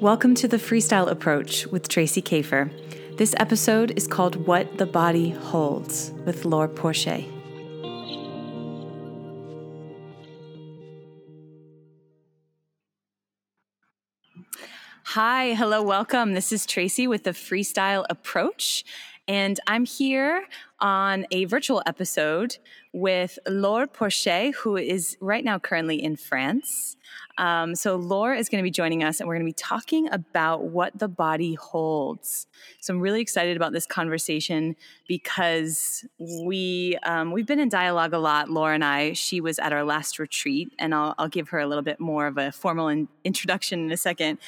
Welcome to the Freestyle Approach with Tracee Kafer. This episode is called What the Body Holds with Laure Porché. Hi, hello, welcome. This is Tracee with the Freestyle Approach, and I'm here on a virtual episode with Laure Porché, who is right now currently in France. Um, so, Laure is going to be joining us, and we're going to be talking about what the body holds. So, I'm really excited about this conversation because we um, we've been in dialogue a lot. Laure and I. She was at our last retreat, and I'll, I'll give her a little bit more of a formal in, introduction in a second.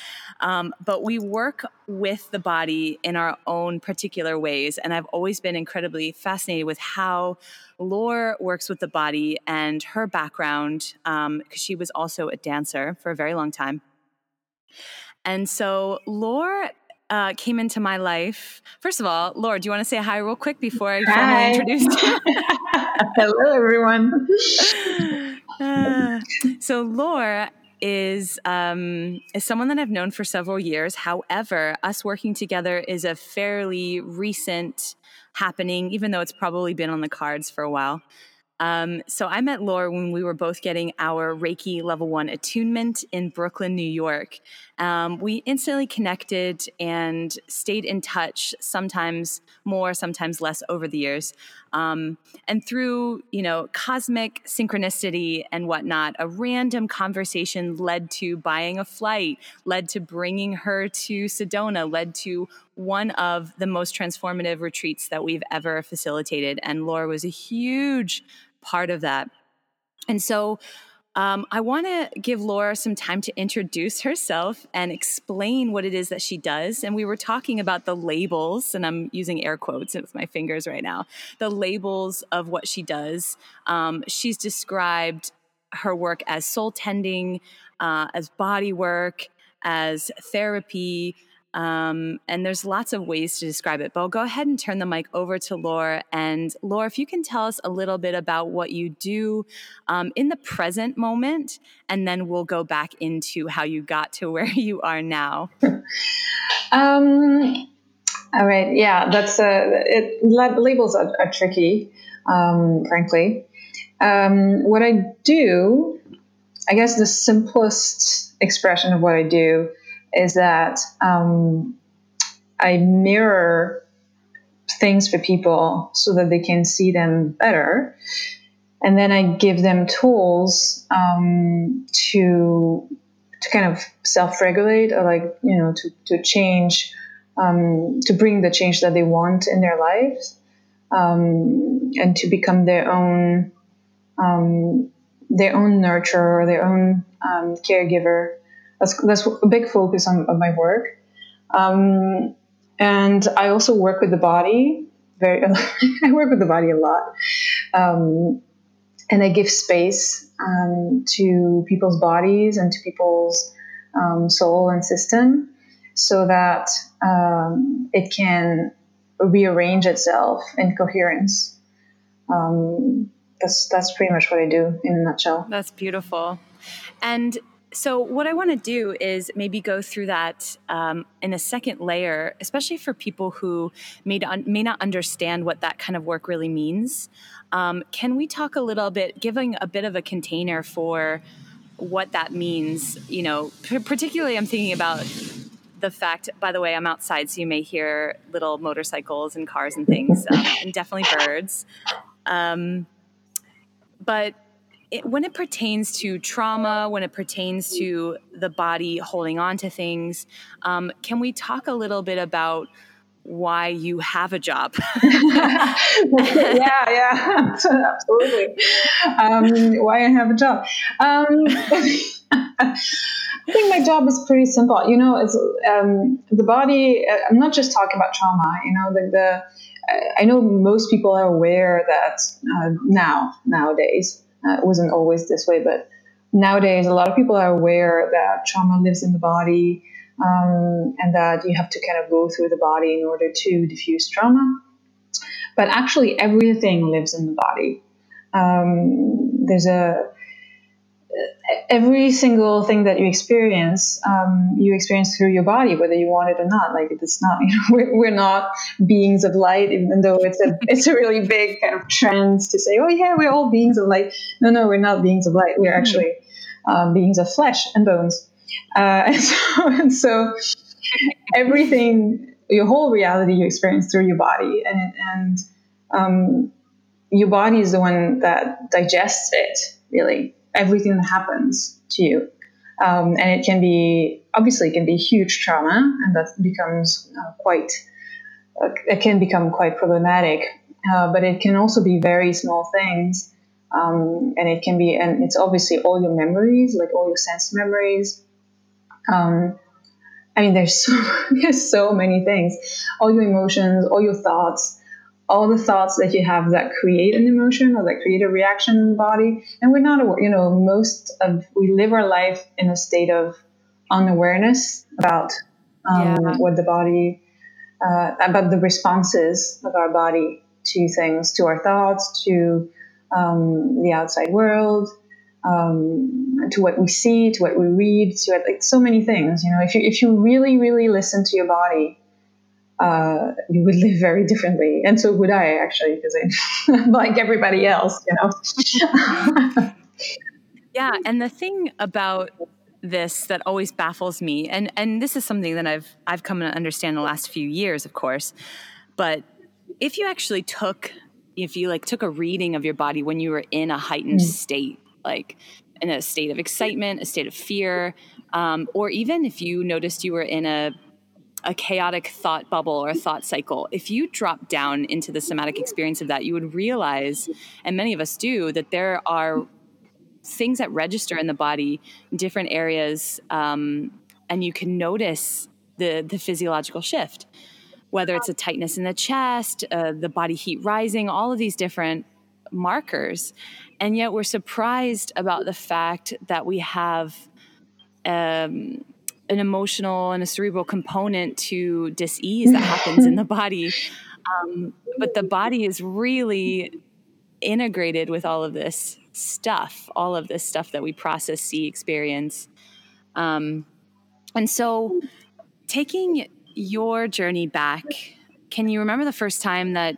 Um, but we work with the body in our own particular ways, and I've always been incredibly fascinated with how Laure works with the body and her background, because um, she was also a dancer for a very long time. And so Laure uh, came into my life. First of all, Laure, do you want to say hi real quick before I formally introduce you? Hello, everyone. Uh, so Laure is um, is someone that I've known for several years. However, us working together is a fairly recent happening, even though it's probably been on the cards for a while. Um, so I met Laura when we were both getting our Reiki level one attunement in Brooklyn, New York. Um, we instantly connected and stayed in touch, sometimes more, sometimes less over the years. Um, and through, you know, cosmic synchronicity and whatnot, a random conversation led to buying a flight, led to bringing her to Sedona, led to one of the most transformative retreats that we've ever facilitated. And Laure was a huge part of that. And so um, I want to give Laura some time to introduce herself and explain what it is that she does. And we were talking about the labels, and I'm using air quotes with my fingers right now the labels of what she does. Um, she's described her work as soul tending, uh, as body work, as therapy, um, and there's lots of ways to describe it, but I'll go ahead and turn the mic over to Laura. And Laura, if you can tell us a little bit about what you do um, in the present moment, and then we'll go back into how you got to where you are now. um, all right. Yeah, that's uh, it. Labels are, are tricky, um, frankly. Um, what I do, I guess the simplest expression of what I do is that um, I mirror things for people so that they can see them better. And then I give them tools um, to to kind of self-regulate or like you know to to change um, to bring the change that they want in their lives um, and to become their own um, their own nurturer, their own um, caregiver, that's that's a big focus on, of my work. Um, and I also work with the body. Very, I work with the body a lot, um, and I give space um, to people's bodies and to people's um, soul and system, so that um, it can rearrange itself in coherence. Um, that's that's pretty much what I do in a nutshell. That's beautiful. And so, what I want to do is maybe go through that um, in a second layer, especially for people who may, may not understand what that kind of work really means. Um, can we talk a little bit, giving a bit of a container for what that means? You know, p- particularly, I'm thinking about the fact, by the way, I'm outside, so you may hear little motorcycles and cars and things, um, and definitely birds. Um, but it, when it pertains to trauma, when it pertains to the body holding on to things, um, can we talk a little bit about why you have a job? yeah, yeah, absolutely. Um, why I have a job? Um, I think my job is pretty simple. You know, it's um, the body. Uh, I'm not just talking about trauma. You know, the, the I know most people are aware that uh, now nowadays uh, it wasn't always this way, but nowadays a lot of people are aware that trauma lives in the body um, and that you have to kind of go through the body in order to diffuse trauma. But actually, everything lives in the body. Um, there's a every single thing that you experience, um, you experience through your body, whether you want it or not. Like it's not, you know, we're, we're not beings of light, even though it's a it's a really big kind of trend to say, oh yeah, we're all beings of light. No, no, we're not beings of light. We're mm-hmm. actually um, beings of flesh and bones. Uh, and so, and so everything, your whole reality, you experience through your body, and and um, your body is the one that digests it, really everything that happens to you. Um, and it can be obviously it can be huge trauma, and that becomes uh, quite uh, it can become quite problematic. Uh, but it can also be very small things, um, and it can be and it's obviously all your memories, like all your sense memories. Um, I mean, there's so there's so many things, all your emotions, all your thoughts all the thoughts that you have that create an emotion or that create a reaction in the body. And we're not aware, you know, most of, we live our life in a state of unawareness about um, yeah. what the body, uh, about the responses of our body to things, to our thoughts, to um, the outside world, um, to what we see, to what we read, to like so many things. You know, if you if you really really listen to your body, uh, you would live very differently. And so would I, actually, because I'm like everybody else, you know. yeah. And the thing about this that always baffles me, and, and this is something that I've, I've come to understand the last few years, of course, but if you actually took, if you like took a reading of your body when you were in a heightened mm. state, like in a state of excitement, a state of fear, um, or even if you noticed you were in a a chaotic thought bubble or thought cycle, if you drop down into the somatic experience of that, you would realize, and many of us do, that there are things that register in the body different areas, um, and you can notice the the physiological shift, whether it's a tightness in the chest, uh, the body heat rising, all of these different markers, and yet we're surprised about the fact that we have. Um, an emotional and a cerebral component to disease that happens in the body. Um, but the body is really integrated with all of this stuff, all of this stuff that we process, see, experience. Um, and so, taking your journey back, can you remember the first time that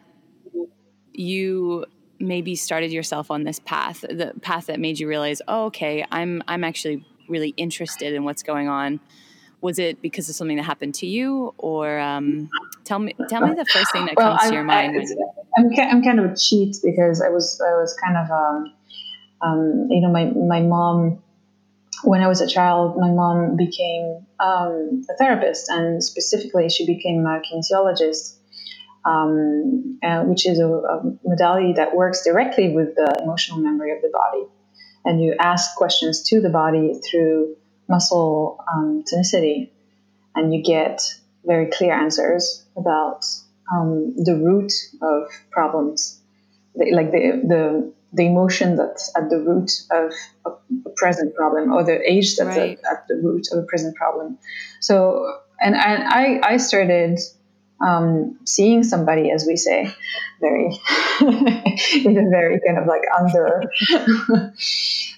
you maybe started yourself on this path, the path that made you realize, oh, okay, I'm I'm actually really interested in what's going on. Was it because of something that happened to you? Or um, tell me tell me the first thing that well, comes I, to your mind I, am I'm kind of a cheat because i was i was kind of um, um, you know my, my mom when i was a child my mom became um, a therapist and specifically she became a kinesiologist um, uh, which is a, a modality that works directly with the emotional memory of the body and you ask questions to the body through muscle um, tonicity, and you get very clear answers about um, the root of problems, like the, the the emotion that's at the root of a, present problem, or the age that's right. at, at, the root of a present problem. So, and, and I I started um, seeing somebody, as we say, very in a very kind of like under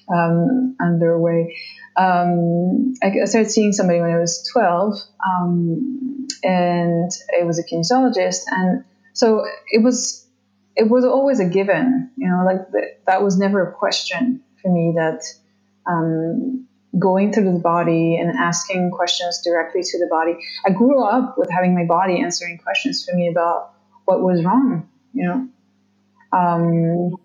um, under way um, I started seeing somebody when I was 12, um, and it was a kinesiologist. And so it was, it was always a given, you know, like that was never a question for me that um, going through the body and asking questions directly to the body. I grew up with having my body answering questions for me about what was wrong, you know. Um,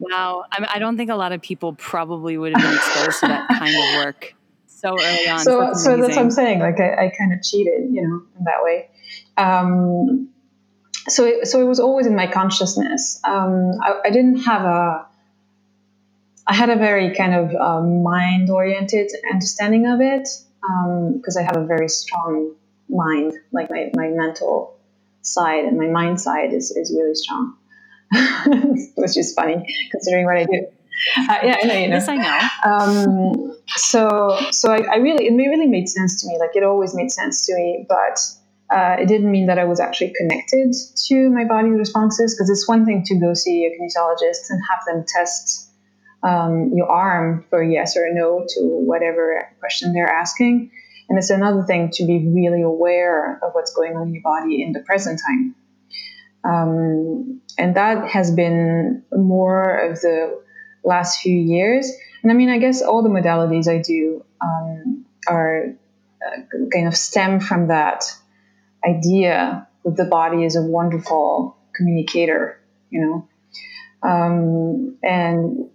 Wow. I, mean, I don't think a lot of people probably would have been exposed to that kind of work so early on. So, that's so that's what I'm saying. Like I, I kind of cheated, you know, in that way. Um, so, it, so it was always in my consciousness. Um, I, I, didn't have a. I had a very kind of uh, mind-oriented understanding of it because um, I have a very strong mind. Like my, my mental side and my mind side is, is really strong. which is funny considering what I do. Uh, yeah, I know, you know. Yes, I know. Um, so, so I, I, really, it really made sense to me. Like it always made sense to me, but uh, it didn't mean that I was actually connected to my body responses. Because it's one thing to go see a kinesiologist and have them test um, your arm for yes or no to whatever question they're asking. And it's another thing to be really aware of what's going on in your body in the present time. Um, and that has been more of the last few years. And I mean, I guess all the modalities I do um, are uh, kind of stem from that idea that the body is a wonderful communicator, you know. Um, and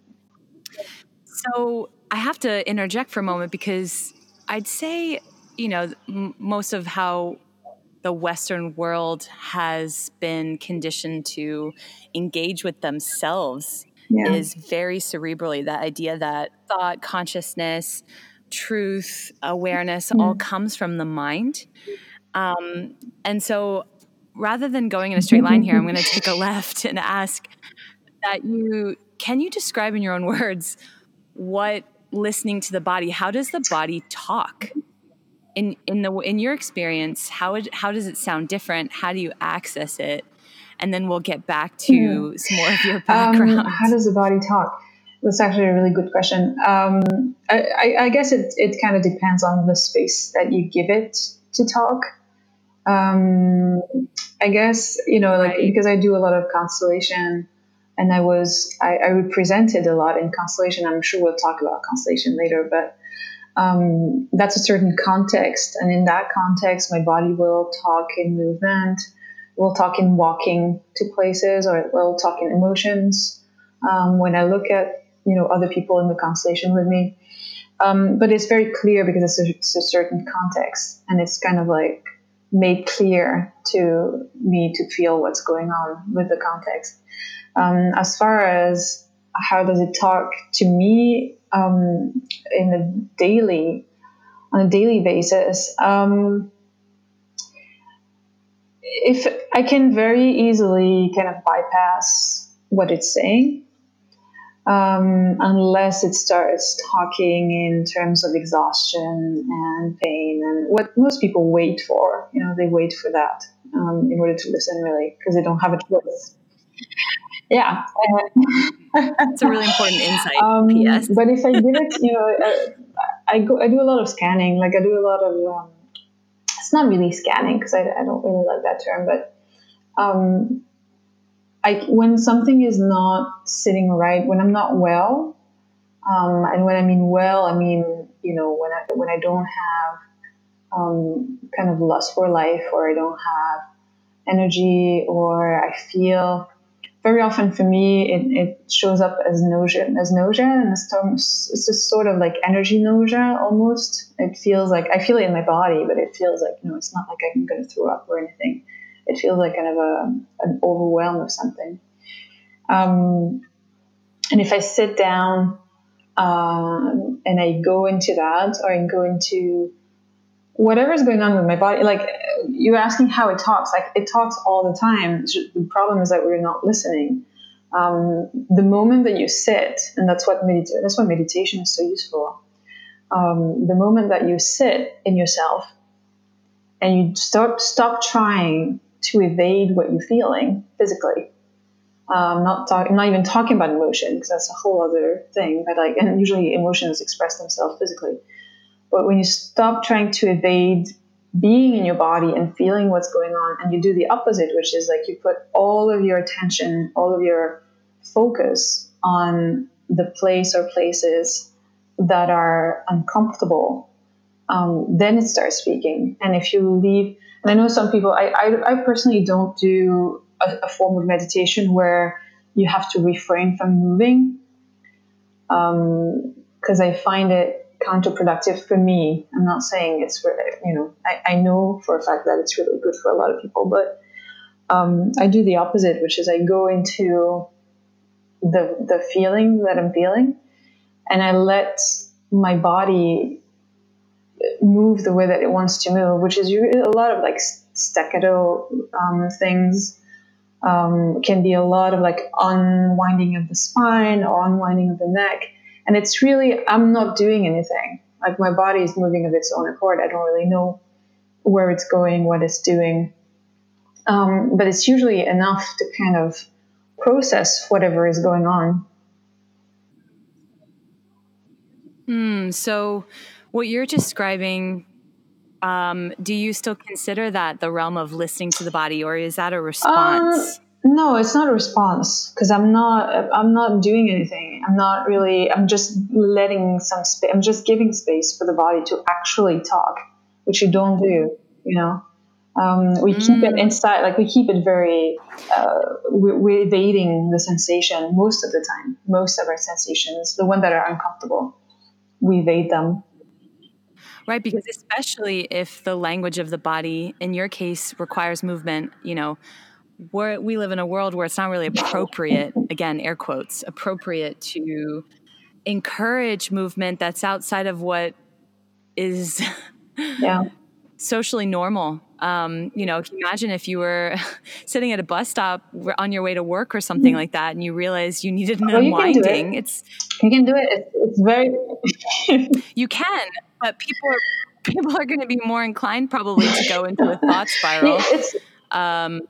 so I have to interject for a moment because I'd say, you know, m- most of how the Western world has been conditioned to engage with themselves yeah. is very cerebrally. That idea that thought, consciousness, truth, awareness mm. all comes from the mind. Um, and so rather than going in a straight line here, I'm going to take a left and ask that you can you describe in your own words what listening to the body, how does the body talk? In, in the in your experience, how it, how does it sound different? How do you access it? And then we'll get back to hmm. some more of your background. Um, how does the body talk? That's actually a really good question. Um, I, I, guess it, it kind of depends on the space that you give it to talk. Um, I guess, you know, like, because I do a lot of constellation and I was, I, I, represented a lot in constellation. I'm sure we'll talk about constellation later, but um, that's a certain context. And in that context, my body will talk in movement, will talk in walking to places, or it will talk in emotions. Um, when I look at you know other people in the constellation with me. Um, but it's very clear because it's a, it's a, certain context, and it's kind of like made clear to me to feel what's going on with the context. Um, as far as how does it talk to me um, in a daily on a daily basis, um, if I can very easily kind of bypass what it's saying um, unless it starts talking in terms of exhaustion and pain and what most people wait for. You know, they wait for that um, in order to listen, really, because they don't have a choice. Yeah, it's a really important insight. Um, P.S. But if I give it, you know, I, I, go, I do a lot of scanning. Like I do a lot of. Um, it's not really scanning because I, I don't really like that term, but um, I, when something is not sitting right, when I'm not well, um, and when I mean well, I mean you know when I when I don't have um, kind of lust for life, or I don't have energy, or I feel very often for me it, it shows up as nausea as nausea, and it's, it's sort of like energy nausea almost. It feels like I feel it in my body, but it feels like you know it's not like I'm going to throw up or anything it feels like kind of a, an overwhelm of something. Um, and if I sit down um, and I go into that, or I go into whatever's going on with my body, like you're asking how it talks, like it talks all the time. The problem is that we're not listening. Um, the moment that you sit, and that's what medita- that's what meditation is so useful. Um, the moment that you sit in yourself and you stop stop trying to evade what you're feeling physically. Um, not talk, not even talking about emotion because that's a whole other thing. But like, and usually emotions express themselves physically. But when you stop trying to evade being in your body and feeling what's going on, and you do the opposite, which is like you put all of your attention, all of your focus on the place or places that are uncomfortable, um, then it starts speaking. And if you leave and I know some people, I, I, I personally don't do a, a, form of meditation where you have to refrain from moving because um, I find it counterproductive for me. I'm not saying it's for, you know, I, I know for a fact that it's really good for a lot of people, but um, I do the opposite, which is I go into the, the feeling that I'm feeling and I let my body move the way that it wants to move, which is a lot of like staccato um, things. Um, can be a lot of like unwinding of the spine or unwinding of the neck. And it's really, I'm not doing anything. Like my body is moving of its own accord. I don't really know where it's going, what it's doing. Um, but it's usually enough to kind of process whatever is going on. Hmm. So, what you're describing, um, do you still consider that the realm of listening to the body, or is that a response? Um, no, it's not a response because I'm not. I'm not doing anything. I'm not really. I'm just letting some space. I'm just giving space for the body to actually talk, which you don't do. You know. Um, we mm. keep it mm. inside, like we keep it very, uh, we're, we're, evading the sensation most of the time, most of our sensations, the ones that are uncomfortable, we evade them. Right, because especially if the language of the body, in your case, requires movement, you know, we're, we live in a world where it's not really appropriate, again, air quotes, appropriate to encourage movement that's outside of what is yeah. socially normal um, you know, imagine if you were sitting at a bus stop on your way to work or something mm-hmm. like that, and you realized you needed an well, unwinding. It. It's you can do it. It's, it's very. you can, but people are people are going to be more inclined probably to go into a thought spiral. Um,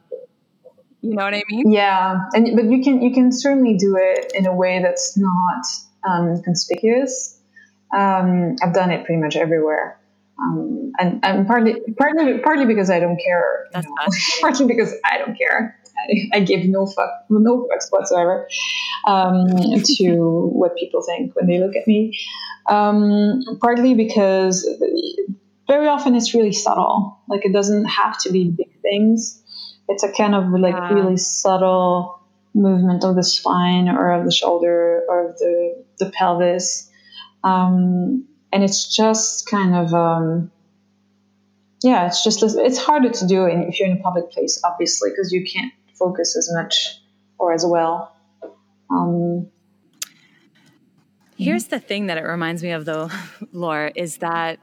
you know what I mean? Yeah, and but you can you can certainly do it in a way that's not um, conspicuous. Um, I've done it pretty much everywhere. Um, and, and partly, partly, partly because I don't care. That's you know, partly because I don't care. I, I give no fuck, no fucks whatsoever um, to what people think when they look at me. Um, partly because very often it's really subtle. Like it doesn't have to be big things. It's a kind of like yeah. really subtle movement of the spine or of the shoulder or of the the pelvis. Um, and it's just kind of um, yeah it's just it's harder to do if you're in a public place obviously because you can't focus as much or as well um, here's the thing that it reminds me of though laura is that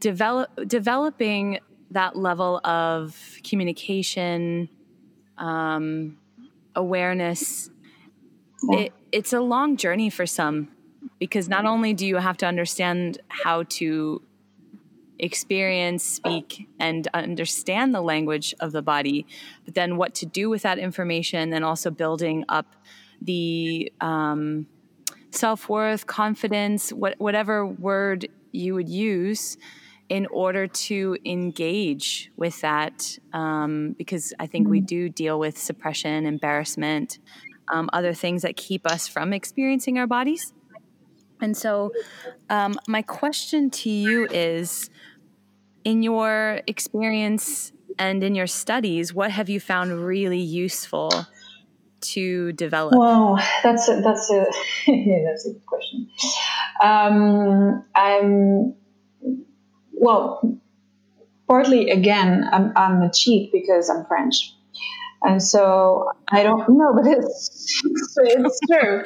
develop developing that level of communication um, awareness yeah. it, it's a long journey for some because not only do you have to understand how to experience, speak, and understand the language of the body, but then what to do with that information, and also building up the um, self worth, confidence, what, whatever word you would use in order to engage with that. Um, because I think mm-hmm. we do deal with suppression, embarrassment, um, other things that keep us from experiencing our bodies. And so, um, my question to you is in your experience and in your studies, what have you found really useful to develop? Well, that's a, that's a yeah, that's a good question. Um, I'm well, partly again, I'm, I'm a cheat because I'm French. And so I don't know, but it's, it's true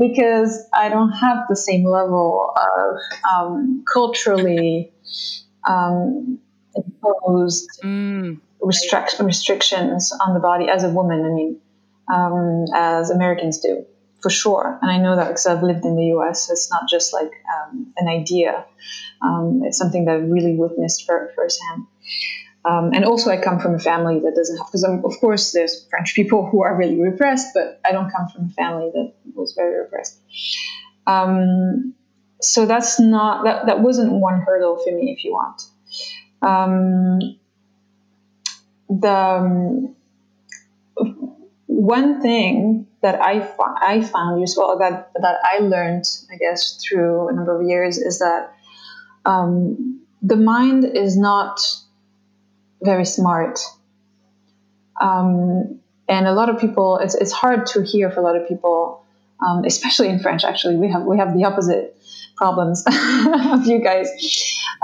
because I don't have the same level of um, culturally um, imposed mm. restrict, restrictions on the body as a woman. I mean, um, as Americans do, for sure. And I know that because I've lived in the U.S. It's not just like um, an idea; um, it's something that I really witnessed for, firsthand. Um, and also, I come from a family that doesn't have, because of course, there's French people who are really repressed, but I don't come from a family that was very repressed. Um, so that's not that that wasn't one hurdle for me, if you want. Um, the um, one thing that I I found useful that that I learned, I guess, through a number of years is that um, the mind is not very smart. Um, and a lot of people, it's, it's hard to hear for a lot of people, um, especially in French. Actually, we have we have the opposite problems of you guys.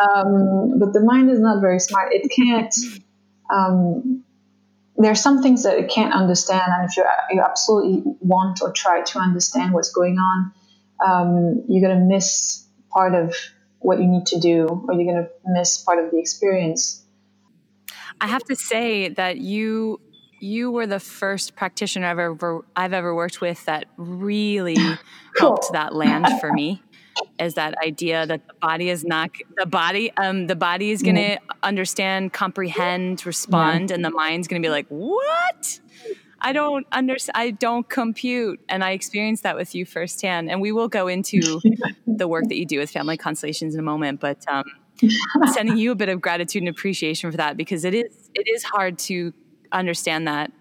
Um, but the mind is not very smart. It can't. Um, there are some things that it can't understand, and if you you absolutely want or try to understand what's going on, um, you're gonna miss part of what you need to do, or you're gonna miss part of the experience. I have to say that you you were the first practitioner I've ever I've ever worked with that really cool. helped that land for me. Is that idea that the body is not the body um the body is going to mm-hmm. understand, comprehend, respond, yeah. and the mind's going to be like, "What? I don't understand. I don't compute. And I experienced that with you firsthand. And we will go into the work that you do with family constellations in a moment. But um, sending you a bit of gratitude and appreciation for that because it is it is hard to understand that.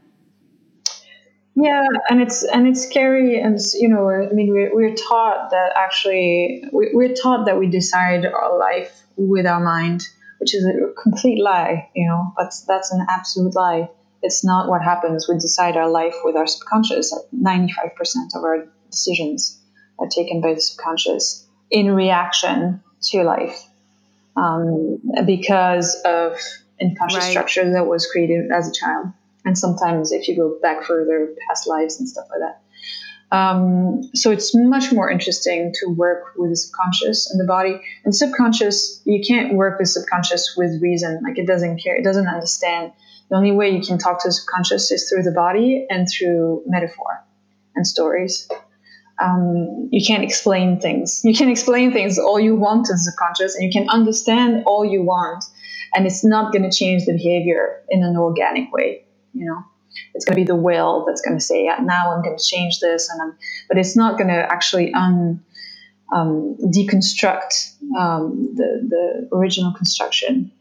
Yeah, and it's and it's scary, and you know, I mean, we're, we're taught that actually we're taught that we decide our life with our mind, which is a complete lie. You know, that's that's an absolute lie. It's not what happens. We decide our life with our subconscious. Ninety five percent of our decisions are taken by the subconscious in reaction to life um, because of unconscious right. structure that was created as a child. And sometimes, if you go back further, past lives and stuff like that. Um, so it's much more interesting to work with the subconscious and the body. And subconscious, you can't work with subconscious with reason. Like it doesn't care, it doesn't understand. The only way you can talk to the subconscious is through the body and through metaphor and stories um, you can't explain things. You can explain things all you want to the subconscious, and you can understand all you want, and it's not going to change the behavior in an organic way. You know, it's going to be the will that's going to say, yeah, "Now I'm going to change this," and I'm, but it's not going to actually un um, deconstruct um, the the original construction.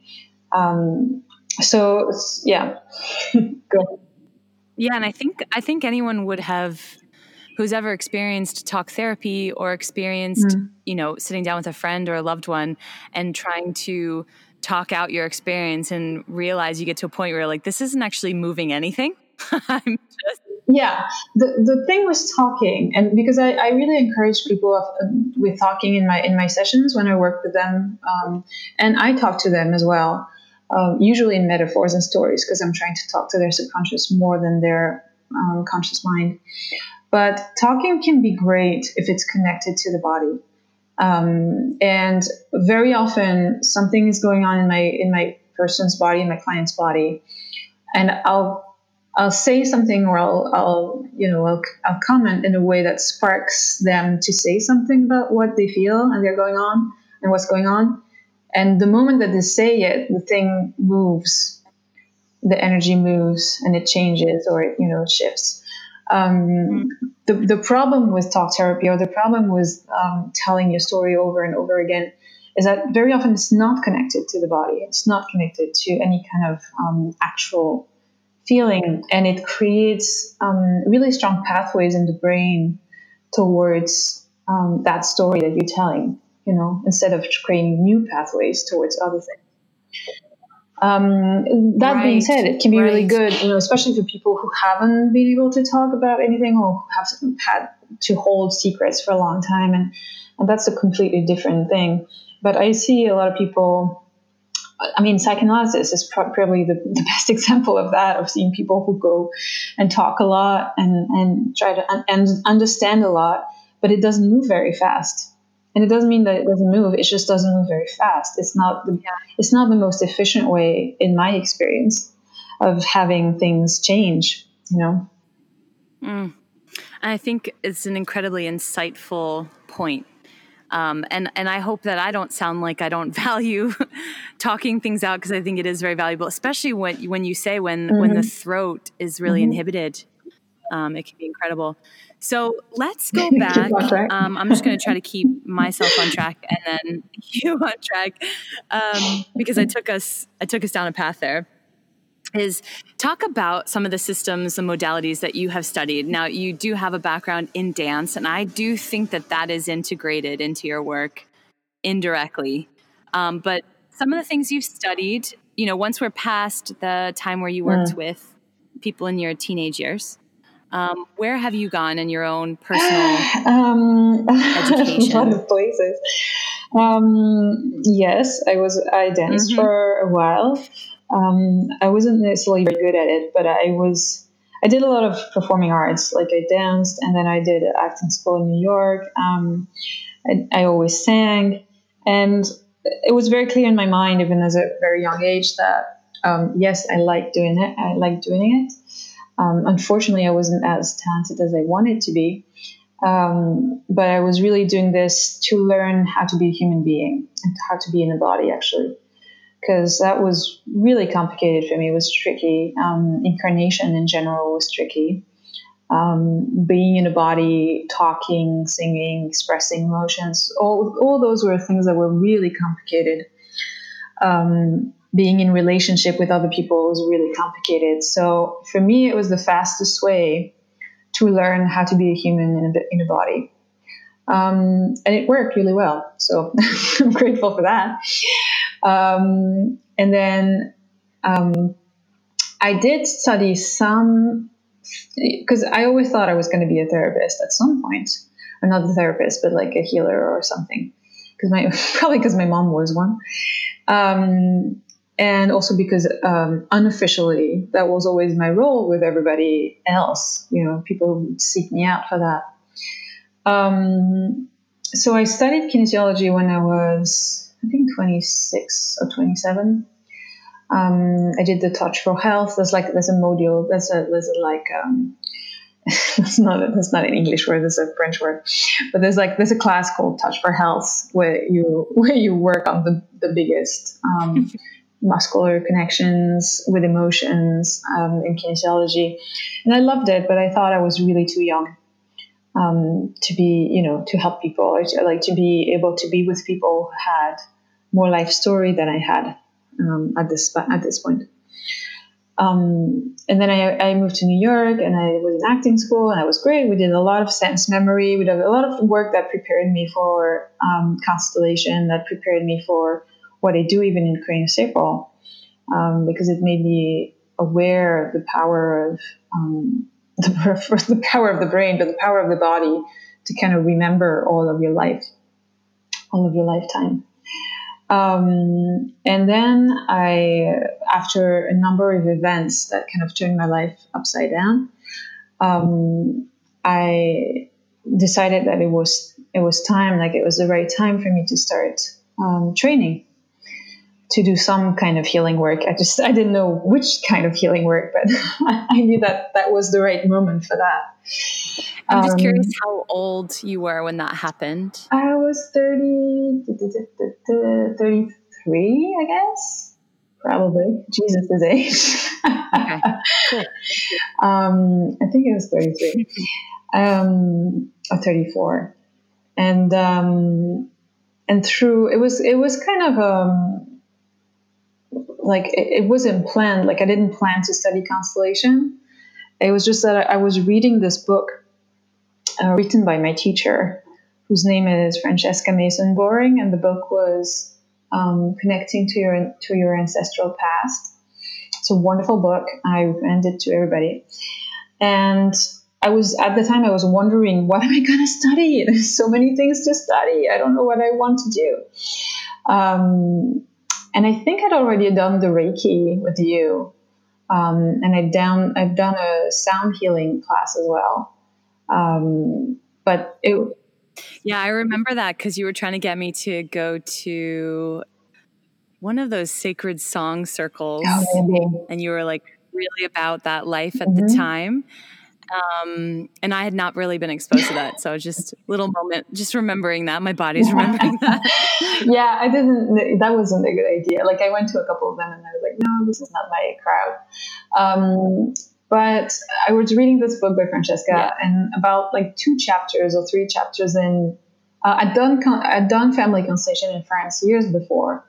Um, so yeah, go. Yeah, and I think I think anyone would have who's ever experienced talk therapy or experienced, mm. you know, sitting down with a friend or a loved one and trying to talk out your experience and realize you get to a point where you're like, this isn't actually moving anything. I'm just yeah the, the thing was talking and because i, I really encourage people of, uh, with talking in my in my sessions when i work with them um, and i talk to them as well um, usually in metaphors and stories because i'm trying to talk to their subconscious more than their um, conscious mind but talking can be great if it's connected to the body. Um, and very often something is going on in my in my person's body, in my client's body, and I'll I'll say something or I'll, I'll you know I'll, I'll comment in a way that sparks them to say something about what they feel and they're going on and what's going on. And the moment that they say it, the thing moves, the energy moves and it changes or it, you know shifts. Um, the, the problem with talk therapy or the problem with um, telling your story over and over again is that very often it's not connected to the body. It's not connected to any kind of um, actual feeling, and it creates um, really strong pathways in the brain towards um, that story that you're telling. You know, instead of creating new pathways towards other things. Um, that right, being said, it can be right. really good, you know, especially for people who haven't been able to talk about anything or have had to hold secrets for a long time, and and that's a completely different thing. But I see a lot of people. I mean, psychoanalysis is probably the, the best example of that. Of seeing people who go and talk a lot and and try to un- and understand a lot, but it doesn't move very fast and it doesn't mean that it doesn't move it just doesn't move very fast it's not the, it's not the most efficient way in my experience of having things change you know mm. i think it's an incredibly insightful point um, and and I hope that I don't sound like I don't value talking things out because I think it is very valuable, especially when when you say when mm-hmm. when the mm-hmm. throat is really mm-hmm. inhibited, um, it can be incredible. So let's go back. Um, I'm just going to try to keep myself on track and then you on track um, because I took us I took us down a path there. Is talk about some of the systems and modalities that you have studied. Now you do have a background in dance, and I do think that that is integrated into your work indirectly. Um, but some of the things you've studied, you know, once we're past the time where you worked mm. with people in your teenage years, um, where have you gone in your own personal um, education? a lot of places. Um, yes, I was. I danced mm-hmm. for a while. Um, I wasn't necessarily very good at it, but I was. I did a lot of performing arts. Like I danced, and then I did acting school in New York. Um, I, I always sang, and it was very clear in my mind, even as a very young age, that um, yes, I like doing it. I like doing it. Um, unfortunately, I wasn't as talented as I wanted to be. Um, but I was really doing this to learn how to be a human being and how to be in a body, actually. because that was really complicated for me. It was tricky. Um, incarnation in general was tricky. Um, being in a body, talking, singing, expressing emotions, all, all those were things that were really complicated. Um, being in relationship with other people was really complicated. So for me, it was the fastest way to learn how to be a human in a, in a body. Um, and it worked really well. So I'm grateful for that. Um, and then um, I did study some, because I always thought I was going to be a therapist at some point, not a therapist, but like a healer or something. Because my probably because my mom was one, um, and also because um, unofficially that was always my role with everybody else. You know, people would seek me out for that. Um, so I studied kinesiology when I was, I think, 26 or 27. Um, I did the Touch for Health. There's like there's a module. There's a there's a like um, that's not that's not an English word. That's a French word. But there's like there's a class called Touch for Health where you where you work on the the biggest um, muscular connections with emotions um, in kinesiology, and I loved it. But I thought I was really too young um, to be, you know, to help people, or to, like to be able to be with people who had more life story than I had um, at this at this point. Um, and then I, I, moved to New York and I was in acting school and I was great. We did a lot of sense memory. We did a lot of work that prepared me for um, constellation, that prepared me for what I do even in craniosacral, um, because it made me aware of the power of um, the, the power of the brain, but the power of the body to kind of remember all of your life, all of your lifetime. Um, and then I, after a number of events that kind of turned my life upside down, um, I decided that it was it was time, like it was the right time for me to start um, training to do some kind of healing work. I just I didn't know which kind of healing work, but I knew that that was the right moment for that. I'm just um, curious how old you were when that happened. I was 30, 33, I guess. Probably. Jesus' is age. okay, cool. Um, I think it was 33 um, or 34. And, um, and through, it was, it was kind of, um, like it, it, wasn't planned. Like I didn't plan to study constellation. It was just that I, was reading this book uh, written by my teacher, whose name is Francesca Mason Boring, and the book was um, connecting to your to your ancestral past. It's a wonderful book. I recommend it to everybody. And I was at the time I was wondering what am I going to study? There's so many things to study. I don't know what I want to do. Um, and I think I'd already done the Reiki with you. Um, and I've done I've done a sound healing class as well. Um, but it yeah, I remember that because you were trying to get me to go to one of those sacred song circles, oh, and you were like really about that life at mm-hmm. the time. Um, and I had not really been exposed to that. So just little moment, just remembering that my body's remembering that. yeah, I didn't, that wasn't a good idea. Like I went to a couple of them and I was like, no, this is not my crowd. Um, but I was reading this book by Francesca yeah. and about like two chapters or three chapters in, uh, I'd done, I'd done family constellation in France years before.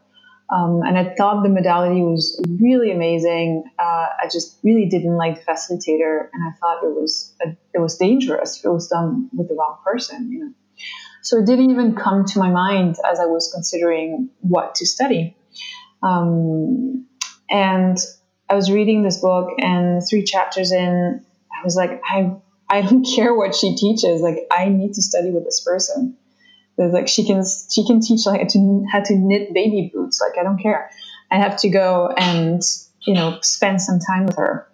Um, and I thought the modality was really amazing. Uh, I just really didn't like the facilitator, and I thought it was a, it was dangerous if it was done with the wrong person. You know, so it didn't even come to my mind as I was considering what to study. Um, and I was reading this book, and three chapters in, I was like, I I don't care what she teaches. Like, I need to study with this person like she can she can teach like to how to knit baby boots. Like I don't care. I have to go and you know spend some time with her.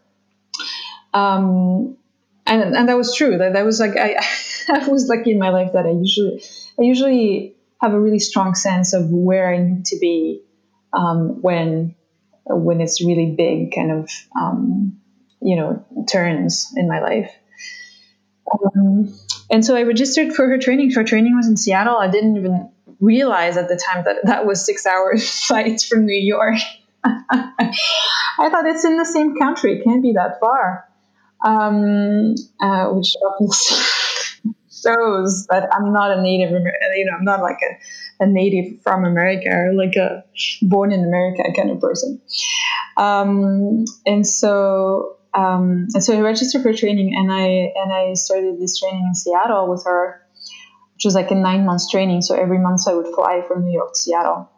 Um, and and that was true. That that was like I I was lucky in my life that I usually I usually have a really strong sense of where I need to be um, when when it's really big kind of um, you know turns in my life. Um, and so I registered for her training. Her training was in Seattle. I didn't even realize at the time that that was six hours flight from New York. I thought it's in the same country; it can't be that far. Um, uh, which obviously shows that I'm not a native. You know, I'm not like a, a native from America or like a born in America kind of person. Um, and so um, and so I registered for training, and I and I started this training in Seattle with her, which was like a nine months training. So every month I would fly from New York to Seattle.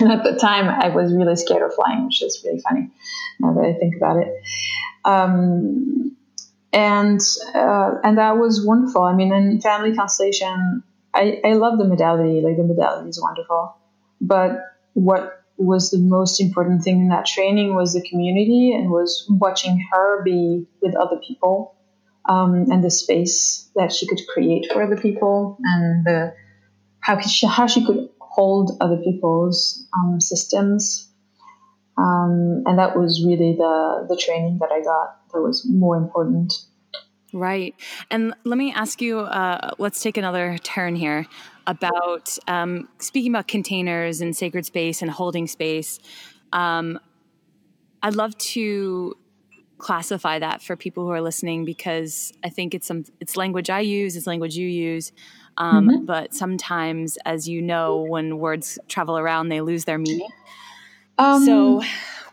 And at the time, I was really scared of flying, which is really funny now that I think about it. Um, and uh, and that was wonderful. I mean, in family constellation, I, I love the modality. Like the modality is wonderful, but what was the most important thing in that training was the community and was watching her be with other people um, and the space that she could create for other people and the how she how she could hold other people's um, systems um, and that was really the the training that I got that was more important. Right. And let me ask you uh, let's take another turn here about um, speaking about containers and sacred space and holding space. Um, I'd love to classify that for people who are listening because I think it's some it's language I use, it's language you use. Um, mm-hmm. But sometimes, as you know, when words travel around, they lose their meaning. Um, so,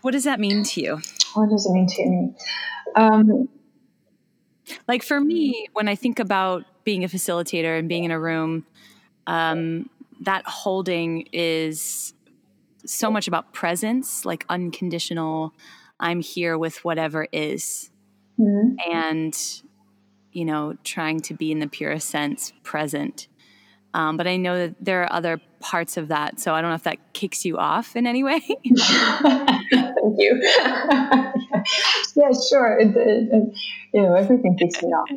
what does that mean to you? What does it mean to me? Um, like for me, when I think about being a facilitator and being in a room, um, that holding is so much about presence, like unconditional. I'm here with whatever is. Mm-hmm. And, you know, trying to be in the purest sense present. Um, but I know that there are other parts of that. So I don't know if that kicks you off in any way. Thank you. yeah, sure. It, it, it, you know, everything kicks me off.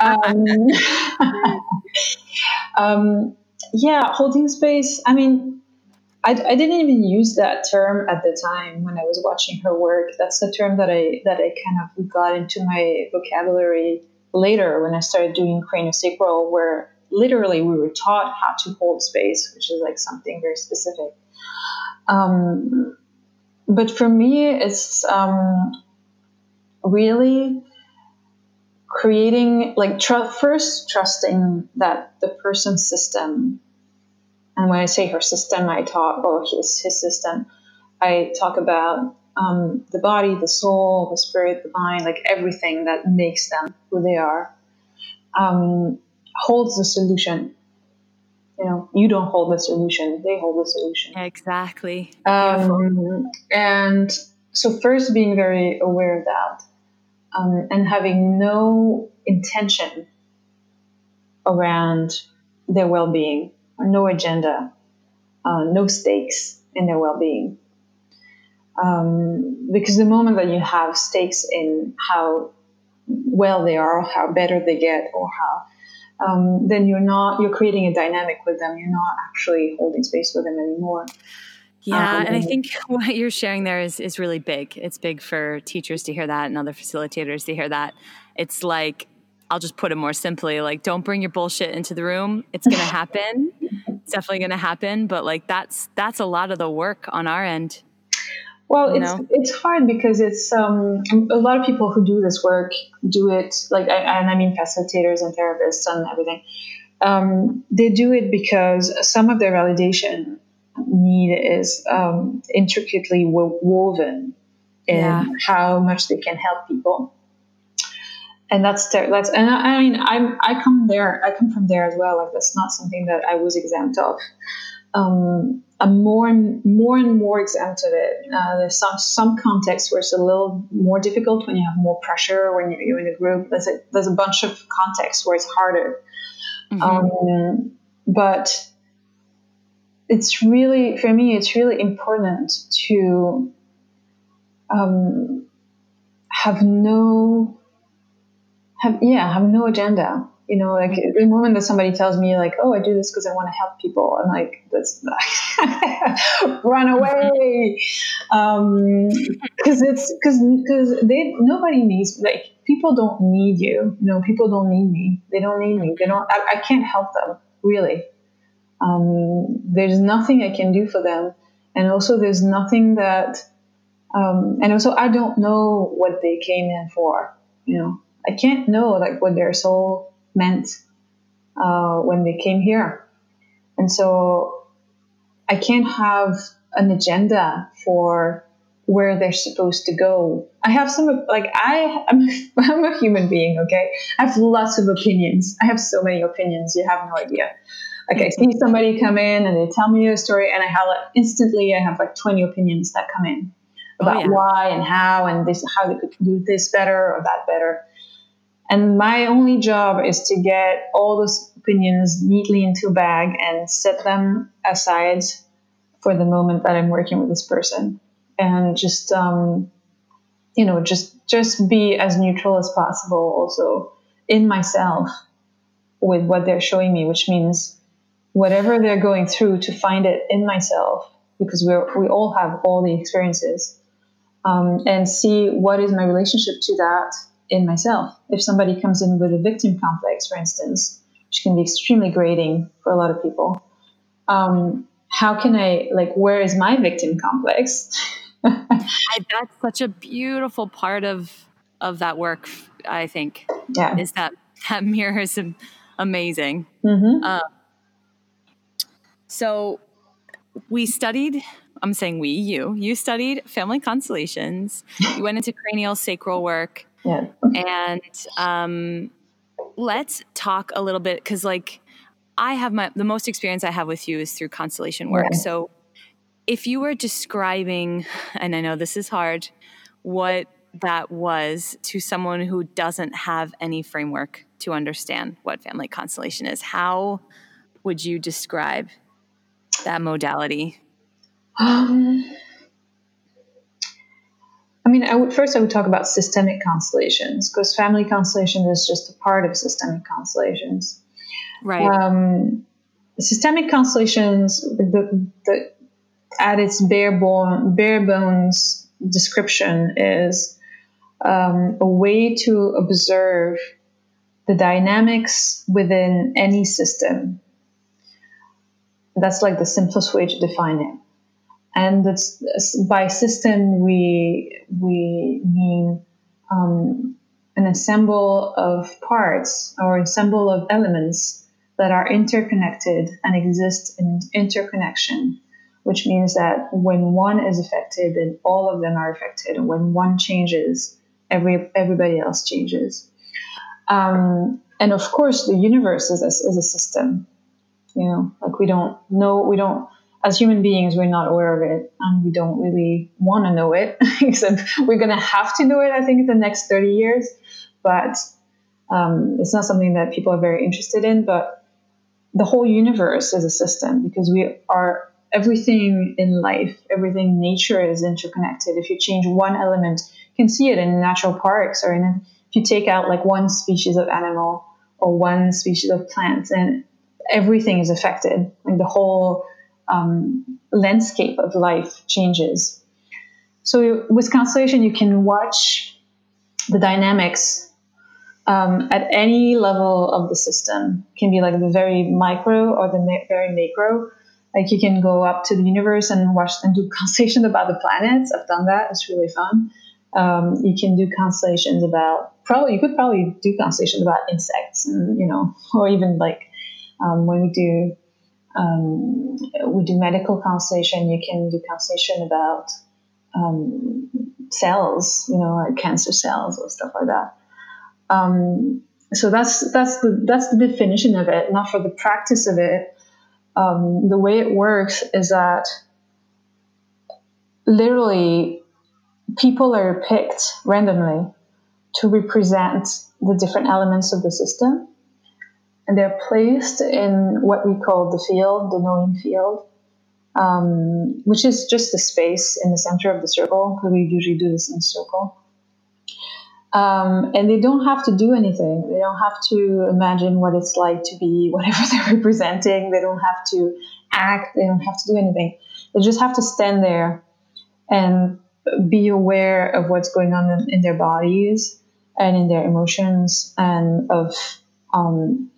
Um, um, yeah, holding space. I mean, I, I didn't even use that term at the time when I was watching her work. That's the term that I that I kind of got into my vocabulary later when I started doing craniosacral, where literally we were taught how to hold space, which is like something very specific. Um, but for me, it's um, really creating like tr- first trusting that the person's system and when i say her system i talk or his, his system i talk about um, the body the soul the spirit the mind like everything that makes them who they are um, holds the solution. You know, you don't hold the solution; they hold the solution. Exactly. Um, and so, first, being very aware of that, um, and having no intention around their well-being, no agenda, uh, no stakes in their well-being. Um, because the moment that you have stakes in how well they are, how better they get, or how um, then you're not you're creating a dynamic with them. You're not actually holding space with them anymore. Yeah, um, and I think what you're sharing there is is really big. It's big for teachers to hear that and other facilitators to hear that. It's like I'll just put it more simply like don't bring your bullshit into the room. It's going to happen. it's definitely going to happen, but like that's that's a lot of the work on our end. Well, it's know? it's hard because it's um, a lot of people who do this work do it like, and I mean facilitators and therapists and everything. Um, they do it because some of their validation need is um, intricately woven in yeah. how much they can help people. And that's ter- that's and I, I mean I'm I come there I come from there as well like that's not something that I was exempt of. Um, I'm more and more and more exempt of it. Uh, there's some some contexts where it's a little more difficult when you have more pressure when you're in a group. There's a there's a bunch of contexts where it's harder. Mm-hmm. Um, but it's really for me it's really important to um, have no have yeah have no agenda you know, like the moment that somebody tells me like, "Oh, I do this because I want to help people," I'm like, "That's run away," because um, it's because because they nobody needs like people don't need you. You know, people don't need me. They don't need me. They don't. I, I can't help them really. Um, there's nothing I can do for them, and also there's nothing that, um, and also I don't know what they came in for. You know, I can't know like what their soul meant uh, when they came here, and so I can't have an agenda for where they're supposed to go. I have some like I I'm, I'm a human being, okay? I have lots of opinions. I have so many opinions. You have no idea. Like I see somebody come in and they tell me a story, and I have like instantly I have like 20 opinions that come in about oh, yeah. why and how and this how they could do this better or that better. And my only job is to get all those opinions neatly into a bag and set them aside for the moment that I'm working with this person. And just um, you know just just be as neutral as possible also in myself with what they're showing me which means whatever they're going through to find it in myself because we we all have all the experiences um, and see what is my relationship to that in myself if somebody comes in with a victim complex for instance which can be extremely grating for a lot of people um, how can i like where is my victim complex I, that's such a beautiful part of of that work. I think. Yeah. Is that that mirror is amazing. Mm-hmm. Uh, so we studied. I'm saying we, you, you studied family constellations. You went into craniosacral work. Yeah. And um, let's talk a little bit because, like, I have my the most experience I have with you is through constellation work. Yeah. So if you were describing, and I know this is hard, what that was to someone who doesn't have any framework to understand what family constellation is, how would you describe that modality? Um, I mean, I would first I would talk about systemic constellations because family constellation is just a part of systemic constellations. Right. Um, systemic constellations, the, the at its bare, bone, bare bones description is um, a way to observe the dynamics within any system. That's like the simplest way to define it. And by system, we, we mean um, an ensemble of parts or ensemble of elements that are interconnected and exist in interconnection which means that when one is affected, then all of them are affected. And when one changes, every everybody else changes. Um, and of course, the universe is a, is a system. You know, like we don't know, we don't, as human beings, we're not aware of it, and we don't really want to know it. Except we're going to have to know it. I think in the next thirty years, but um, it's not something that people are very interested in. But the whole universe is a system because we are everything in life, everything nature is interconnected. If you change one element, you can see it in natural parks or in if you take out like one species of animal or one species of plants, and everything is affected. Like the whole um, landscape of life changes. So with constellation, you can watch the dynamics um, at any level of the system. It can be like the very micro or the ma- very macro like you can go up to the universe and watch and do constellations about the planets. I've done that. It's really fun. Um, you can do constellations about probably you could probably do constellations about insects and you know or even like um, when we do um, we do medical constellation you can do constellation about um, cells you know like cancer cells or stuff like that. Um, so that's that's the that's the definition of it. Not for the practice of it um, the way it works is that literally people are picked randomly to represent the different elements of the system. And they're placed in what we call the field, the knowing field, um, which is just the space in the center of the circle, because we usually do this in a circle. Um, and they don't have to do anything. They don't have to imagine what it's like to be whatever they're representing. They don't have to act. They don't have to do anything. They just have to stand there and be aware of what's going on in, in their bodies and in their emotions and of um,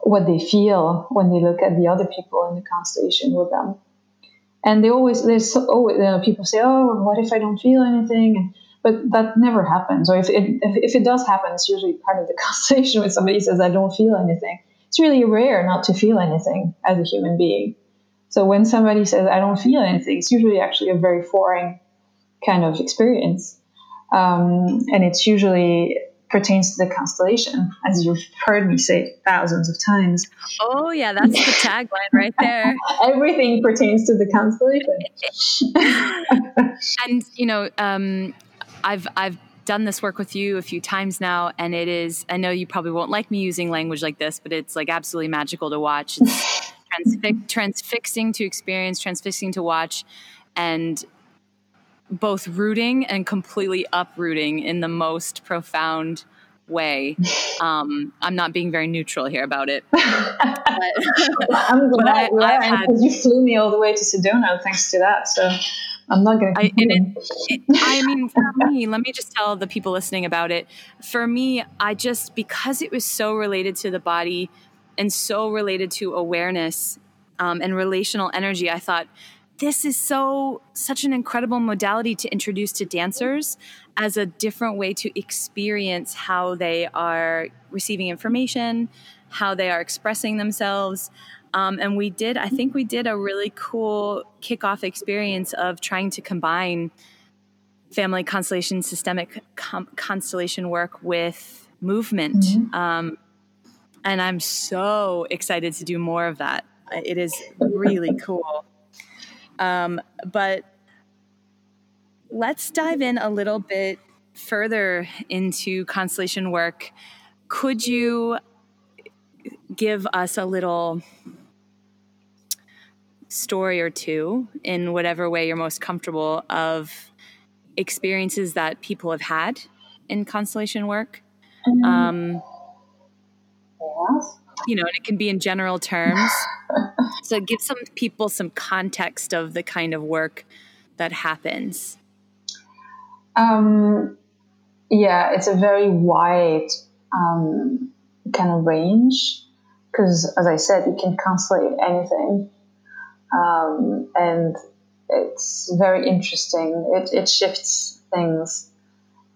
what they feel when they look at the other people in the constellation with them. And they always there's always you know, people say oh what if I don't feel anything? But that never happens. Or if it if, if it does happen it's usually part of the constellation when somebody says I don't feel anything. It's really rare not to feel anything as a human being. So when somebody says I don't feel anything it's usually actually a very foreign kind of experience. Um, and it's usually pertains to the constellation, as you've heard me say thousands of times. Oh, yeah, that's the tagline right there. Everything pertains to the constellation. and, you know, um, I've, I've, done this work with you a few times now and it is i know you probably won't like me using language like this but it's like absolutely magical to watch it's transfi- transfixing to experience transfixing to watch and both rooting and completely uprooting in the most profound way. Um, I'm not being very neutral here about it. but, I'm glad because you flew me all the way to Sedona thanks to that. So I'm not going to. I, I mean, for me, let me just tell the people listening about it. For me, I just because it was so related to the body and so related to awareness um, and relational energy, I thought this is so such an incredible modality to introduce to dancers as a different way to experience how they are receiving information how they are expressing themselves. Um, and we did i think we did a really cool kickoff experience of trying to combine family constellation systemic com- constellation work with movement. Mm-hmm. um, and i'm so excited to do more of that. It is really cool um, but let's dive in a little bit further into constellation work. Could you give us a little story or two in whatever way you're most comfortable of experiences that people have had in constellation work? Mm-hmm. Um, yes you know, and it can be in general terms. so give some people some context of the kind of work that happens. Um, yeah, it's a very wide um, kind of range because, as I said, you can constellate anything, um, and it's very interesting. It, it shifts things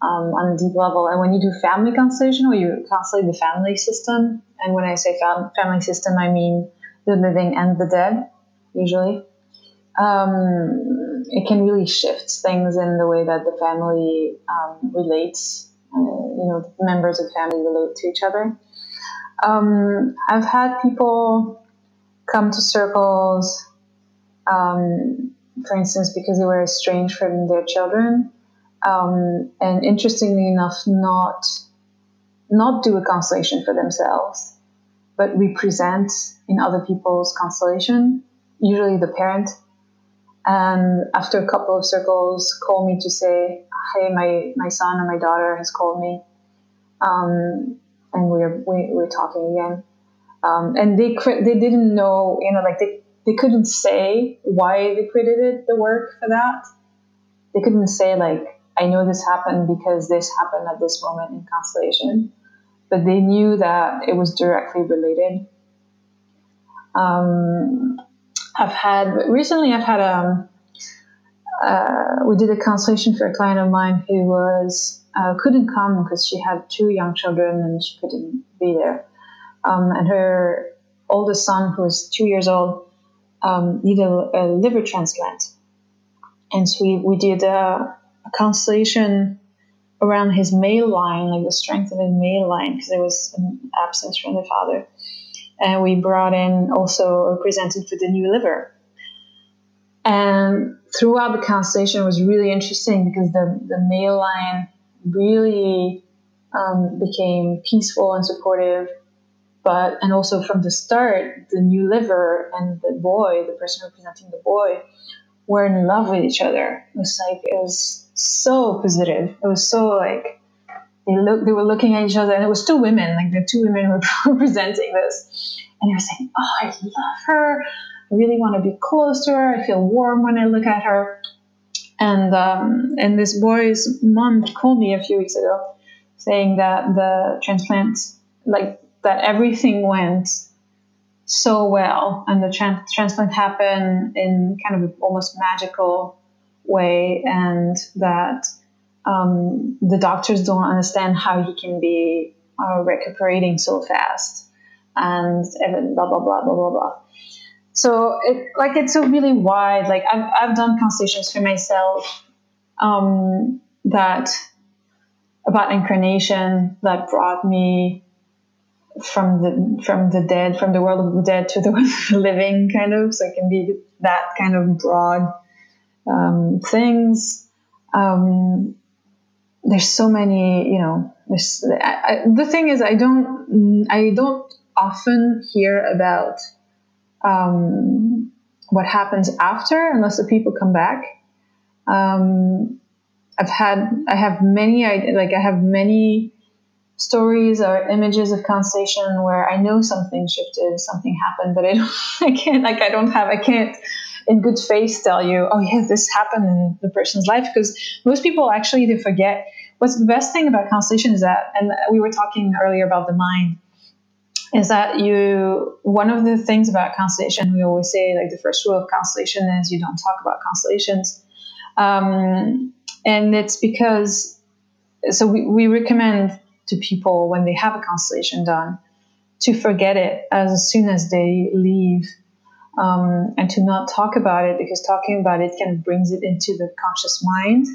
um, on a deep level. And when you do family constellation, or you constellate the family system, and when I say fam- family system, I mean the living and the dead, usually. Um, it can really shift things in the way that the family um, relates. Uh, you know, members of family relate to each other. Um, I've had people come to circles, um, for instance, because they were estranged from their children, um, and interestingly enough, not not do a constellation for themselves, but represent in other people's constellation, usually the parent. And after a couple of circles, call me to say, "Hey, my my son or my daughter has called me, um, and we're we, are we are talking again." Um, and they they didn't know, you know, like they they couldn't say why they credited the work for that. They couldn't say like, "I know this happened because this happened at this moment in constellation." but they knew that it was directly related. Um, I've had recently. I've had a. Um, uh, we did a constellation for a client of mine who was uh, couldn't come because she had two young children and she couldn't be there. Um, and her oldest son, who was two years old, um, needed a, a, liver transplant. And so we, we did a, a constellation around his male line, like the strength of his male line, because there was an absence from the father. And we brought in also represented for the new liver. And throughout the constellation was really interesting because the, the male line really um, became peaceful and supportive. But, and also from the start, the new liver and the boy, the person representing the boy, were in love with each other. It was like, it was so positive. It was so like they look they were looking at each other and it was two women, like the two women were presenting this. And they were saying, Oh, I love her. I really want to be close to her. I feel warm when I look at her. And um, and this boy's mom called me a few weeks ago saying that the transplant like that everything went so well, and the tran- transplant happened in kind of almost magical way, and that um, the doctors don't understand how he can be uh, recuperating so fast, and blah blah blah blah blah blah. So it like it's a really wide. Like I've I've done constellations for myself um, that about incarnation that brought me from the from the dead, from the world of the dead to the world of the living, kind of. So it can be that kind of broad um, things. Um, there's so many, you know. I, I, the thing is, I don't, I don't often hear about um, what happens after, unless the people come back. Um, I've had, I have many, like I have many stories or images of constellation where I know something shifted, something happened, but I don't, I can't, like, I don't have, I can't in good faith tell you, oh yeah, this happened in the person's life because most people actually they forget. What's the best thing about constellation is that, and we were talking earlier about the mind, is that you one of the things about constellation we always say like the first rule of constellation is you don't talk about constellations, um, and it's because so we, we recommend to people when they have a constellation done to forget it as soon as they leave um, and to not talk about it because talking about it kind of brings it into the conscious mind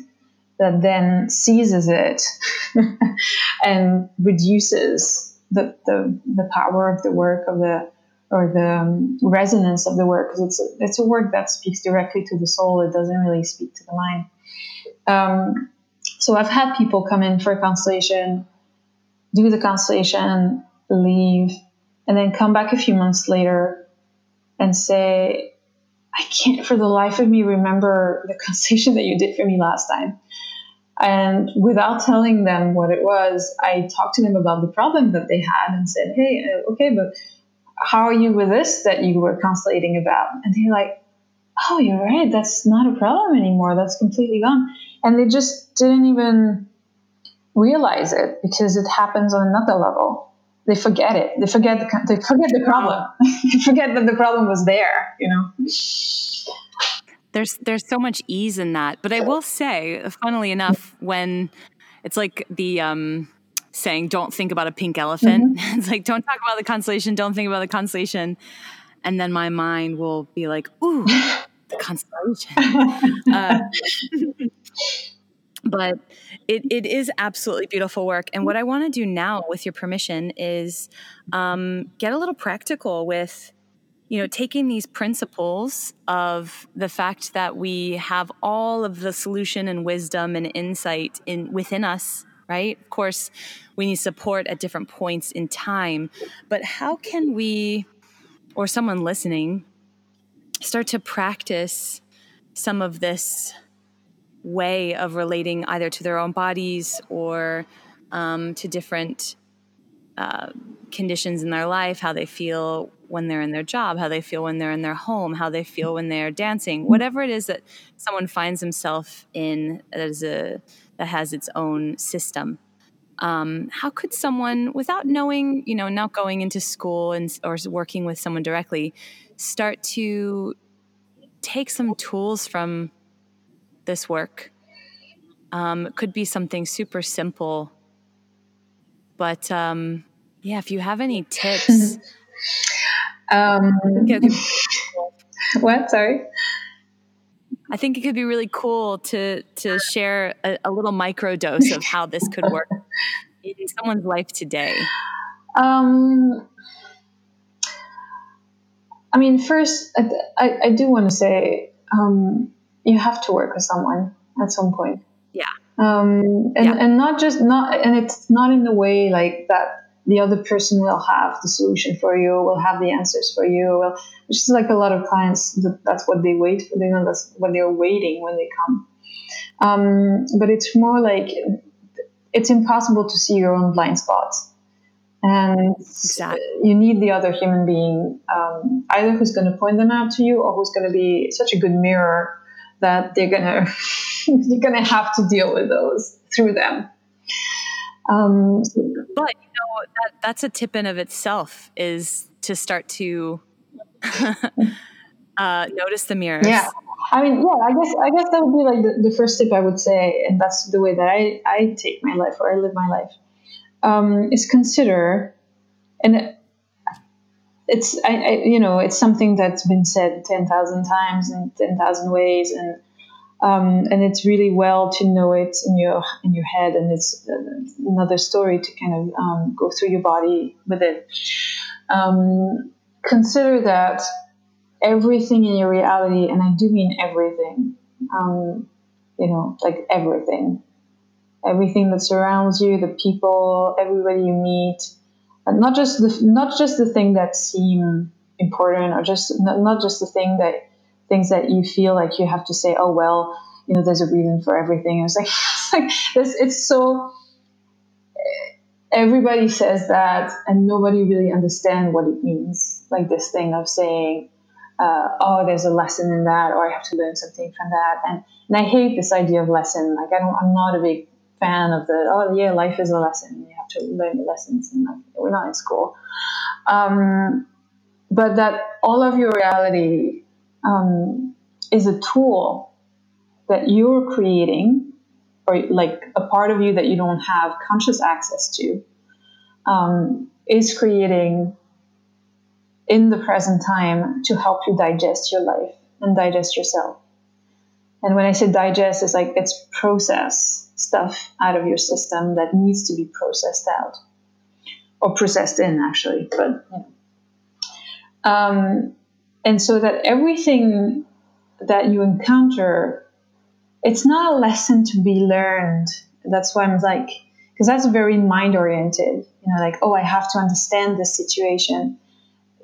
that then seizes it and reduces the, the, the power of the work of the or the um, resonance of the work because it's a, it's a work that speaks directly to the soul. It doesn't really speak to the mind. Um, so i've had people come in for a constellation do the constellation, leave, and then come back a few months later and say, I can't for the life of me remember the constellation that you did for me last time. And without telling them what it was, I talked to them about the problem that they had and said, Hey, uh, okay, but how are you with this that you were constellating about? And they're like, Oh, you're right. That's not a problem anymore. That's completely gone. And they just didn't even realize it because it happens on another level. They forget it. They forget the they forget the problem. they forget that the problem was there. You know. There's there's so much ease in that, but I will say, funnily enough, when it's like the um, saying, "Don't think about a pink elephant." Mm-hmm. it's like, "Don't talk about the constellation. Don't think about the constellation," and then my mind will be like, "Ooh, the constellation." uh, but it, it is absolutely beautiful work. And what I want to do now, with your permission, is um, get a little practical with, you know, taking these principles of the fact that we have all of the solution and wisdom and insight in within us. Right. Of course, we need support at different points in time. But how can we, or someone listening, start to practice some of this way of relating either to their own bodies or um, to different uh, conditions in their life, how they feel when they're in their job, how they feel when they're in their home, how they feel when they're dancing, whatever it is that someone finds himself in that is a that has its own system. Um, how could someone, without knowing, you know, not going into school and or working with someone directly, start to take some tools from this work. Um, it could be something super simple, but um, yeah, if you have any tips. um, what? Sorry. I think it could be really cool to to share a, a little micro dose of how this could work in someone's life today. Um, I mean, first, I, I, I do want to say um, you have to work with someone at some point. Yeah. Um, and, yeah. and not just not and it's not in the way like that the other person will have the solution for you will have the answers for you well which is like a lot of clients that, that's what they wait for they know that's what they're waiting when they come um, but it's more like it's impossible to see your own blind spots and exactly. you need the other human being um, either who's going to point them out to you or who's going to be such a good mirror that they're gonna you're gonna have to deal with those through them. Um, but you know that that's a tip in of itself is to start to uh, notice the mirrors. Yeah, I mean, yeah, I guess I guess that would be like the, the first tip I would say, and that's the way that I I take my life or I live my life. Um, is consider, and it's I, I, you know it's something that's been said ten thousand times in ten thousand ways, and um, and it's really well to know it in your in your head, and it's uh, another story to kind of um, go through your body with it. Um, consider that everything in your reality, and I do mean everything, um, you know, like everything, everything that surrounds you, the people, everybody you meet, and not just the not just the thing that seem important, or just not, not just the thing that things that you feel like you have to say, oh well, you know, there's a reason for everything. It's like it's like this. It's so everybody says that, and nobody really understands what it means. Like this thing of saying, uh, oh, there's a lesson in that, or I have to learn something from that. And and I hate this idea of lesson. Like I don't, I'm not a big fan of the oh yeah, life is a lesson. You have to learn the lessons, and we're not in school. Um, but that all of your reality um, is a tool that you're creating, or like a part of you that you don't have conscious access to, um, is creating in the present time to help you digest your life and digest yourself. And when I say digest, it's like it's process stuff out of your system that needs to be processed out or processed in, actually. But you know. Um, and so that everything that you encounter it's not a lesson to be learned that's why i'm like because that's very mind oriented you know like oh i have to understand this situation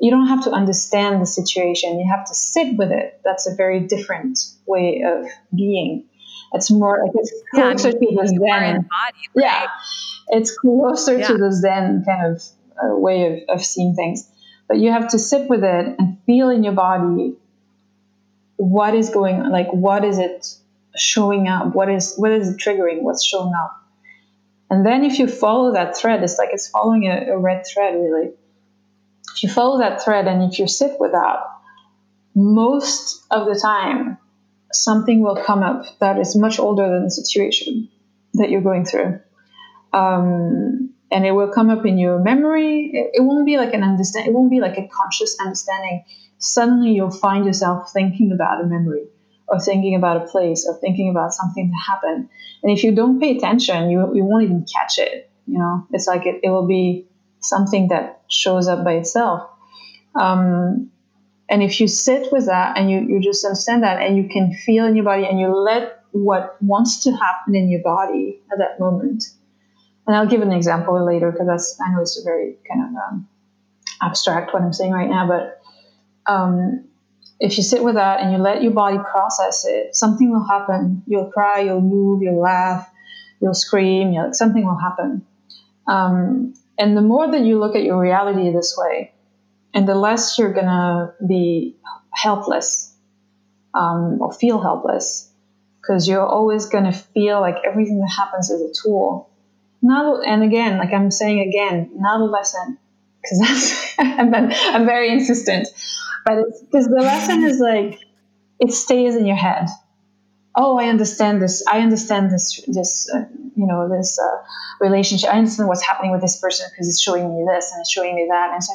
you don't have to understand the situation. You have to sit with it. That's a very different way of being. It's more like it's closer yeah, I mean, to the zen. right? yeah. It's closer yeah. to the zen kind of uh, way of, of seeing things. But you have to sit with it and feel in your body what is going on like what is it showing up? What is what is it triggering? What's showing up? And then if you follow that thread it's like it's following a, a red thread really if you follow that thread and if you sit with that most of the time something will come up that is much older than the situation that you're going through um, and it will come up in your memory. It, it won't be like an understand. It won't be like a conscious understanding. Suddenly, you'll find yourself thinking about a memory, or thinking about a place, or thinking about something that happened. And if you don't pay attention, you you won't even catch it. You know, it's like it, it will be something that shows up by itself. Um, and if you sit with that and you, you just understand that and you can feel in your body and you let what wants to happen in your body at that moment and I'll give an example later because that's I know it's a very kind of um, abstract what I'm saying right now, but um, if you sit with that and you let your body process it, something will happen. You'll cry, you'll move, you'll laugh, you'll scream, you'll, something will happen. Um, and the more that you look at your reality this way, and the less you're gonna be helpless um, or feel helpless, because you're always gonna feel like everything that happens is a tool. Not and again like i'm saying again not a lesson because that's I'm, I'm very insistent. But it's because the lesson is like it stays in your head oh i understand this i understand this this uh, you know this uh, relationship i understand what's happening with this person because it's showing me this and it's showing me that and so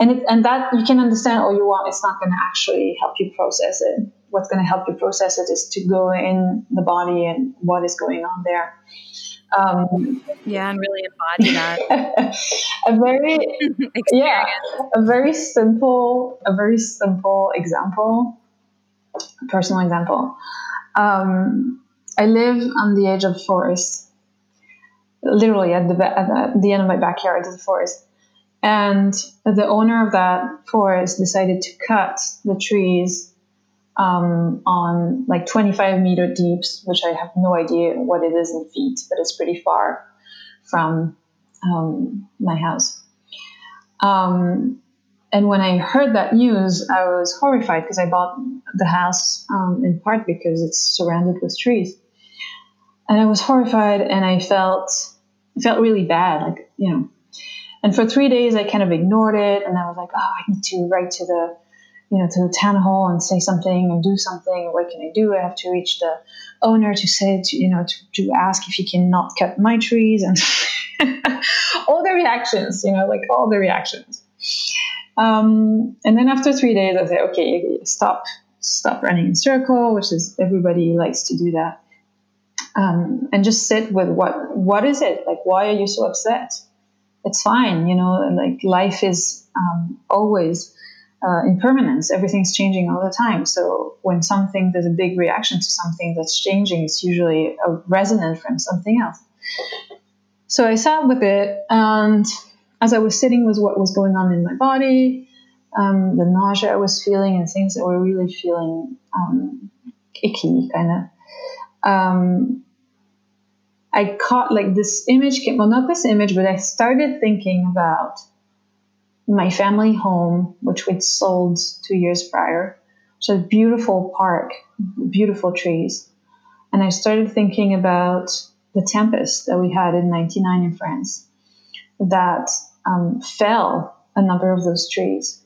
and it, and that you can understand all you want it's not going to actually help you process it what's going to help you process it is to go in the body and what is going on there um, yeah, and really embody that. a very yeah, a very simple, a very simple example, personal example. Um, I live on the edge of forest, literally at the, at the end of my backyard is a forest. And the owner of that forest decided to cut the trees um, on like 25 meter deeps, which I have no idea what it is in feet, but it's pretty far from um, my house. Um, and when I heard that news, I was horrified because I bought the house um, in part because it's surrounded with trees. And I was horrified and I felt felt really bad, like, you know. And for three days, I kind of ignored it. And I was like, oh, I need to write to the, you know, to the town hall and say something and do something. What can I do? I have to reach the owner to say, to, you know, to, to ask if he can not cut my trees and all the reactions, you know, like all the reactions. Um, and then after three days, I said, okay, stop, stop running in circle, which is everybody likes to do that. Um, and just sit with what, what is it? Like, why are you so upset? It's fine, you know, like life is um, always uh, impermanence. Everything's changing all the time. So when something, there's a big reaction to something that's changing, it's usually a resonant from something else. So I sat with it, and as I was sitting with what was going on in my body, um, the nausea I was feeling, and things that were really feeling um, icky, kind of. Um, I caught like this image came, well, not this image, but I started thinking about my family home, which we'd sold two years prior. A beautiful park, beautiful trees. And I started thinking about the tempest that we had in 99 in France that um, fell a number of those trees.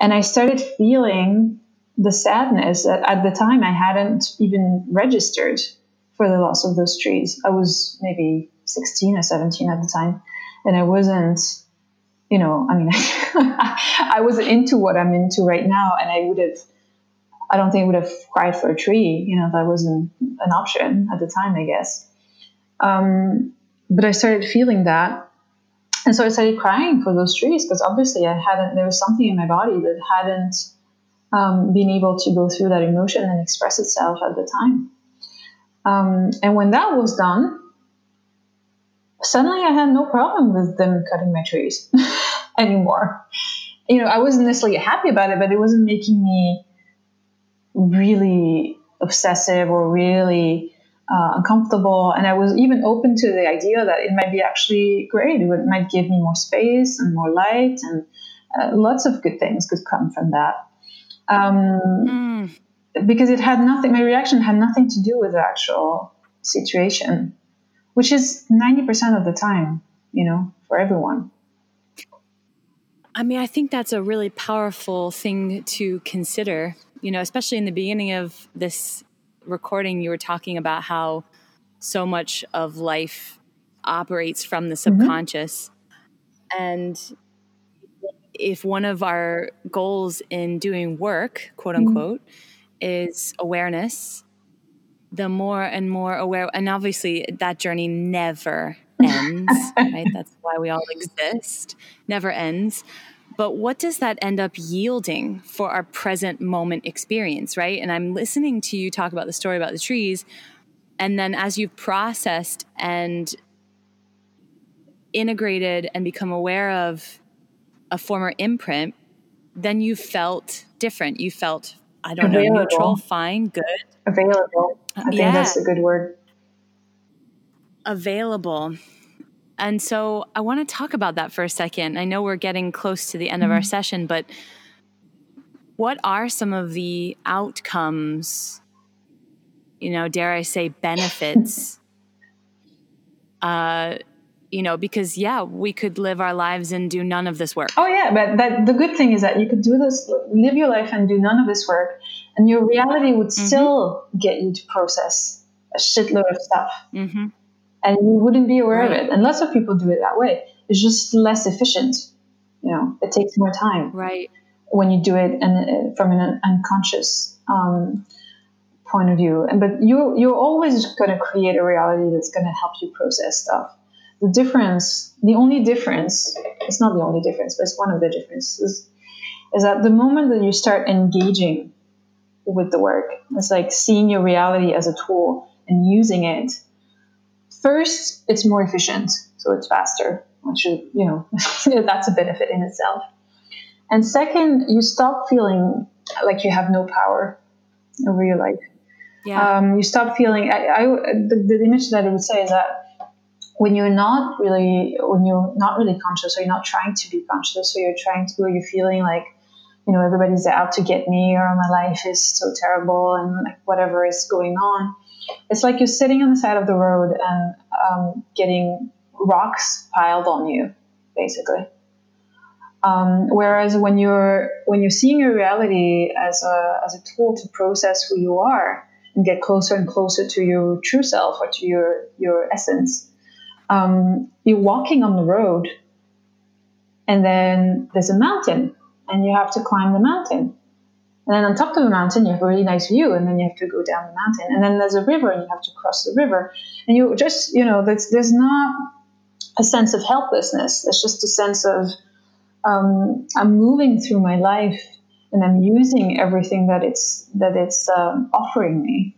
And I started feeling the sadness that at the time I hadn't even registered for the loss of those trees. I was maybe 16 or 17 at the time, and I wasn't, you know, I mean, I wasn't into what I'm into right now, and I would have I don't think I would have cried for a tree, you know, that wasn't an option at the time, I guess. Um, but I started feeling that. And so I started crying for those trees because obviously I hadn't, there was something in my body that hadn't um, been able to go through that emotion and express itself at the time. Um, and when that was done, suddenly I had no problem with them cutting my trees anymore. You know, I wasn't necessarily happy about it, but it wasn't making me really obsessive or really uh, uncomfortable. And I was even open to the idea that it might be actually great. It would, might give me more space and more light, and uh, lots of good things could come from that. Um, mm. Because it had nothing, my reaction had nothing to do with the actual situation, which is 90% of the time, you know, for everyone. I mean, I think that's a really powerful thing to consider you know, especially in the beginning of this recording, you were talking about how so much of life operates from the mm-hmm. subconscious. Mm-hmm. And if one of our goals in doing work, quote mm-hmm. unquote, mm-hmm. is awareness, the more and more aware, and obviously that journey never ends, right? That's why we all exist, never ends. But what does that end up yielding for our present moment experience, right? And I'm listening to you talk about the story about the trees. And then as you've processed and integrated and become aware of a former imprint, then you felt different. You felt, I don't Available. know, neutral, fine, good. Available. I think yeah. that's a good word. Available. And so I want to talk about that for a second. I know we're getting close to the end mm-hmm. of our mm-hmm. session, but what are some of the outcomes, you know, dare I say, benefits? uh, you know, because yeah, we could live our lives and do none of this work. Oh yeah, but that, the good thing is that you could do this, live your life and do none of this work, and your reality would mm-hmm. still get you to process a shitload of stuff. Mm-hmm and you wouldn't be aware right. of it. And lots of people do it that way. It's just less efficient. You know, it takes more time. Right. When you do it and uh, from an unconscious um, point of view, and but you you're always going to create a reality that's going to help you process stuff. The difference, the only difference, it's not the only difference, but it's one of the differences, is that the moment that you start engaging with the work, it's like seeing your reality as a tool and using it First, it's more efficient, so it's faster, which you know, that's a benefit in itself. And second, you stop feeling like you have no power over your life. Yeah. Um, you stop feeling. I, I the, the image that I would say is that when you're not really when you're not really conscious or you're not trying to be conscious or you're trying to or you're feeling like you know everybody's out to get me or my life is so terrible and like whatever is going on it's like you're sitting on the side of the road and um, getting rocks piled on you, basically. Um, whereas when you're when you're seeing your reality as a as a tool to process who you are and get closer and closer to your true self or to your your essence, um, you're walking on the road, and then there's a mountain, and you have to climb the mountain. And then on top of the mountain, you have a really nice view, and then you have to go down the mountain. And then there's a river, and you have to cross the river. And you just, you know, there's, there's not a sense of helplessness. It's just a sense of um, I'm moving through my life, and I'm using everything that it's that it's um, offering me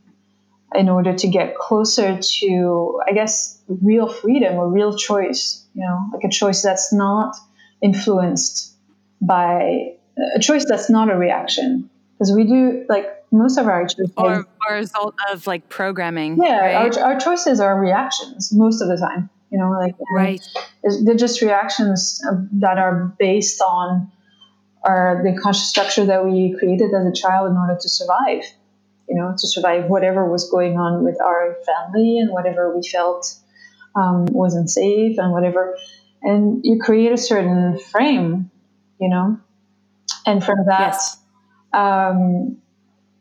in order to get closer to, I guess, real freedom or real choice. You know, like a choice that's not influenced by a choice that's not a reaction because we do like most of our choices or, or a result of like programming yeah right? our, our choices are reactions most of the time you know like right. they're just reactions that are based on our the conscious structure that we created as a child in order to survive you know to survive whatever was going on with our family and whatever we felt um, wasn't safe and whatever. And you create a certain frame you know? And from that yes um,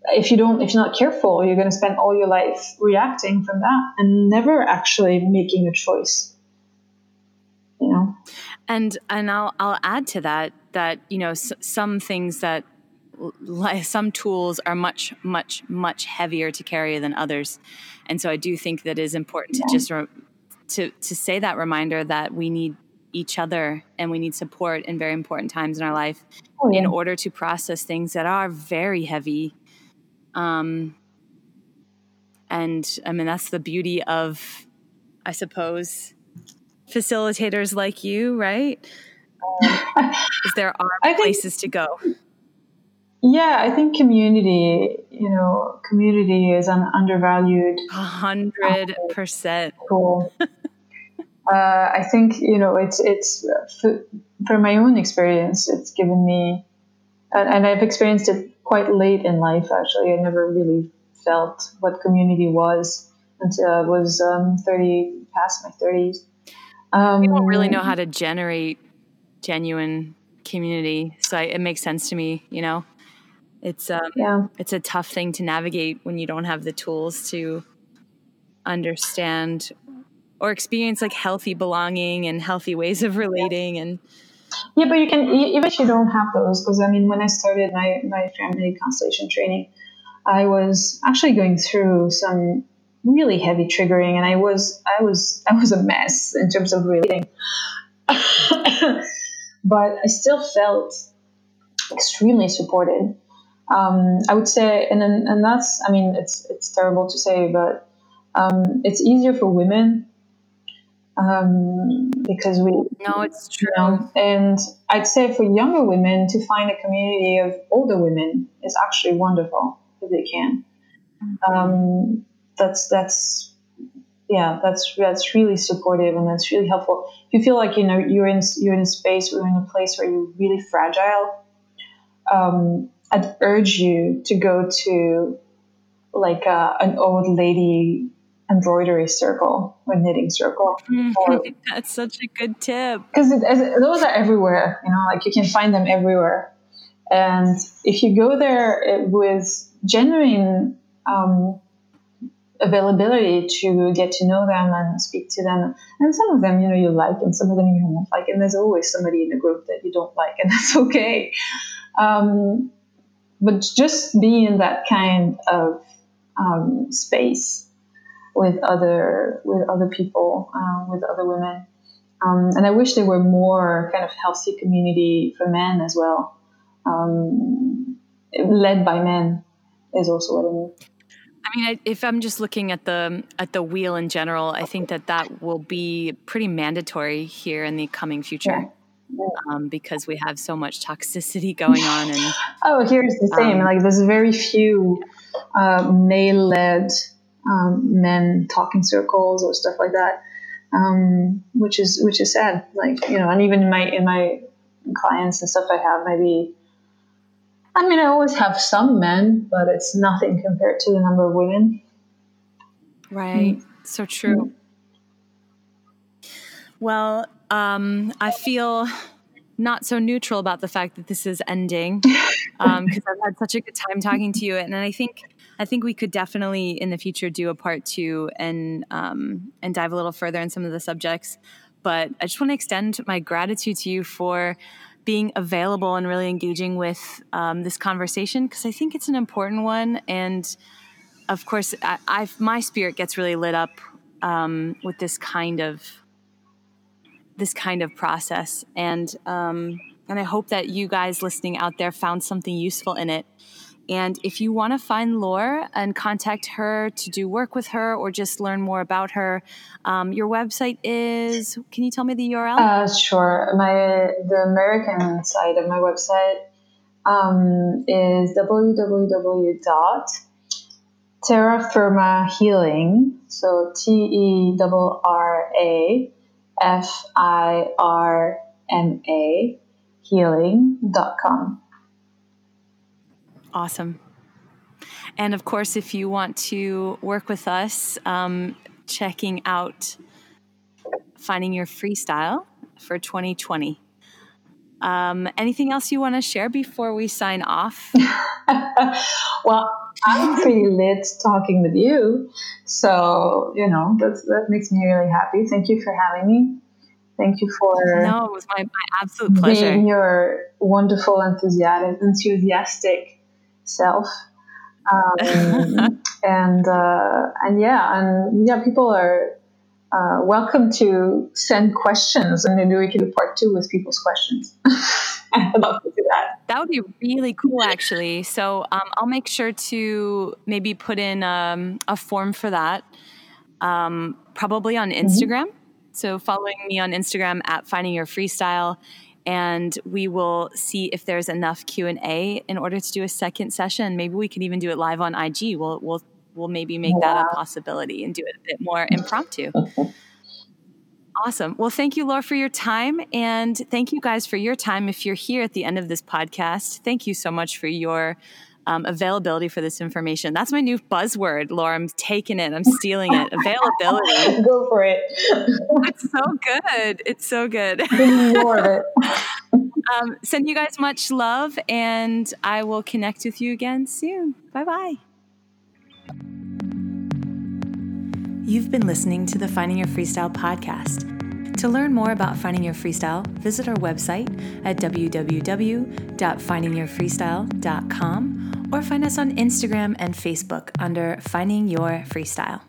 if you don't if you're not careful you're going to spend all your life reacting from that and never actually making a choice. You know? And and i'll i'll add to that that you know s- some things that like some tools are much much much heavier to carry than others. And so i do think that it is important yeah. to just re- to to say that reminder that we need each other and we need support in very important times in our life oh, yeah. in order to process things that are very heavy. Um, and I mean, that's the beauty of, I suppose, facilitators like you, right? Um, there are think, places to go. Yeah, I think community, you know, community is an undervalued. A hundred percent. Cool. Uh, I think you know it's it's from my own experience, it's given me, and, and I've experienced it quite late in life. Actually, I never really felt what community was until I was um, thirty, past my thirties. Um, you don't really know how to generate genuine community, so I, it makes sense to me. You know, it's um, yeah, it's a tough thing to navigate when you don't have the tools to understand or experience like healthy belonging and healthy ways of relating yeah. and yeah but you can even if you don't have those because i mean when i started my, my family constellation training i was actually going through some really heavy triggering and i was i was i was a mess in terms of relating but i still felt extremely supported um, i would say and and that's i mean it's it's terrible to say but um, it's easier for women um, because we no it's true you know, and i'd say for younger women to find a community of older women is actually wonderful if they can. Mm-hmm. um, that's that's yeah that's that's really supportive and that's really helpful. If you feel like you know you're in you're in a space or in a place where you're really fragile um, i'd urge you to go to like a, uh, an old lady embroidery circle or knitting circle. Mm-hmm. That's such a good tip. Because those are everywhere, you know, like you can find them everywhere. And if you go there with genuine um, availability to get to know them and speak to them, and some of them, you know, you like, and some of them you don't like, and there's always somebody in the group that you don't like, and that's okay. Um, but just be in that kind of um, space with other with other people, uh, with other women. Um, and I wish there were more kind of healthy community for men as well, um, led by men is also what I mean. I mean, if I'm just looking at the at the wheel in general, I think that that will be pretty mandatory here in the coming future. Yeah. Yeah. Um, because we have so much toxicity going on, and oh, here's the same. Um, like, there's very few uh, male-led um, men talking circles or stuff like that, um, which is which is sad. Like you know, and even in my in my clients and stuff I have, maybe. I mean, I always have some men, but it's nothing compared to the number of women. Right. Mm. So true. Mm. Well, um, I feel not so neutral about the fact that this is ending because um, I've had such a good time talking to you, and I think I think we could definitely in the future do a part two and um, and dive a little further in some of the subjects. But I just want to extend my gratitude to you for being available and really engaging with um, this conversation because I think it's an important one. And of course, I, I've, my spirit gets really lit up um, with this kind of this kind of process, and um, and I hope that you guys listening out there found something useful in it. And if you want to find Laure and contact her to do work with her or just learn more about her, um, your website is. Can you tell me the URL? Uh, sure. My the American side of my website um, is www.terrafirma So T E R A F I R M A healing.com. Awesome. And of course, if you want to work with us, um, checking out finding your freestyle for 2020. Um, anything else you want to share before we sign off? well, I'm pretty lit talking with you. So, you know, that's, that makes me really happy. Thank you for having me. Thank you for no, it was my, my absolute pleasure. Being your wonderful, enthusiastic, enthusiastic self. Um, and uh, and yeah, and yeah, people are uh, welcome to send questions, and then we can do part two with people's questions. I'd love to do that. That would be really cool, actually. So um, I'll make sure to maybe put in um, a form for that, um, probably on mm-hmm. Instagram. Mm-hmm. So following me on Instagram at Finding Your Freestyle, and we will see if there's enough Q and A in order to do a second session. Maybe we can even do it live on IG. We'll we'll we'll maybe make that a possibility and do it a bit more impromptu. Awesome. Well, thank you, Laure, for your time. And thank you guys for your time. If you're here at the end of this podcast, thank you so much for your um, availability for this information. That's my new buzzword, Laure. I'm taking it. I'm stealing it. Availability. Go for it. it's so good. It's so good. More of it. um, send you guys much love, and I will connect with you again soon. Bye bye. You've been listening to the Finding Your Freestyle podcast. To learn more about Finding Your Freestyle, visit our website at www.findingyourfreestyle.com or find us on Instagram and Facebook under Finding Your Freestyle.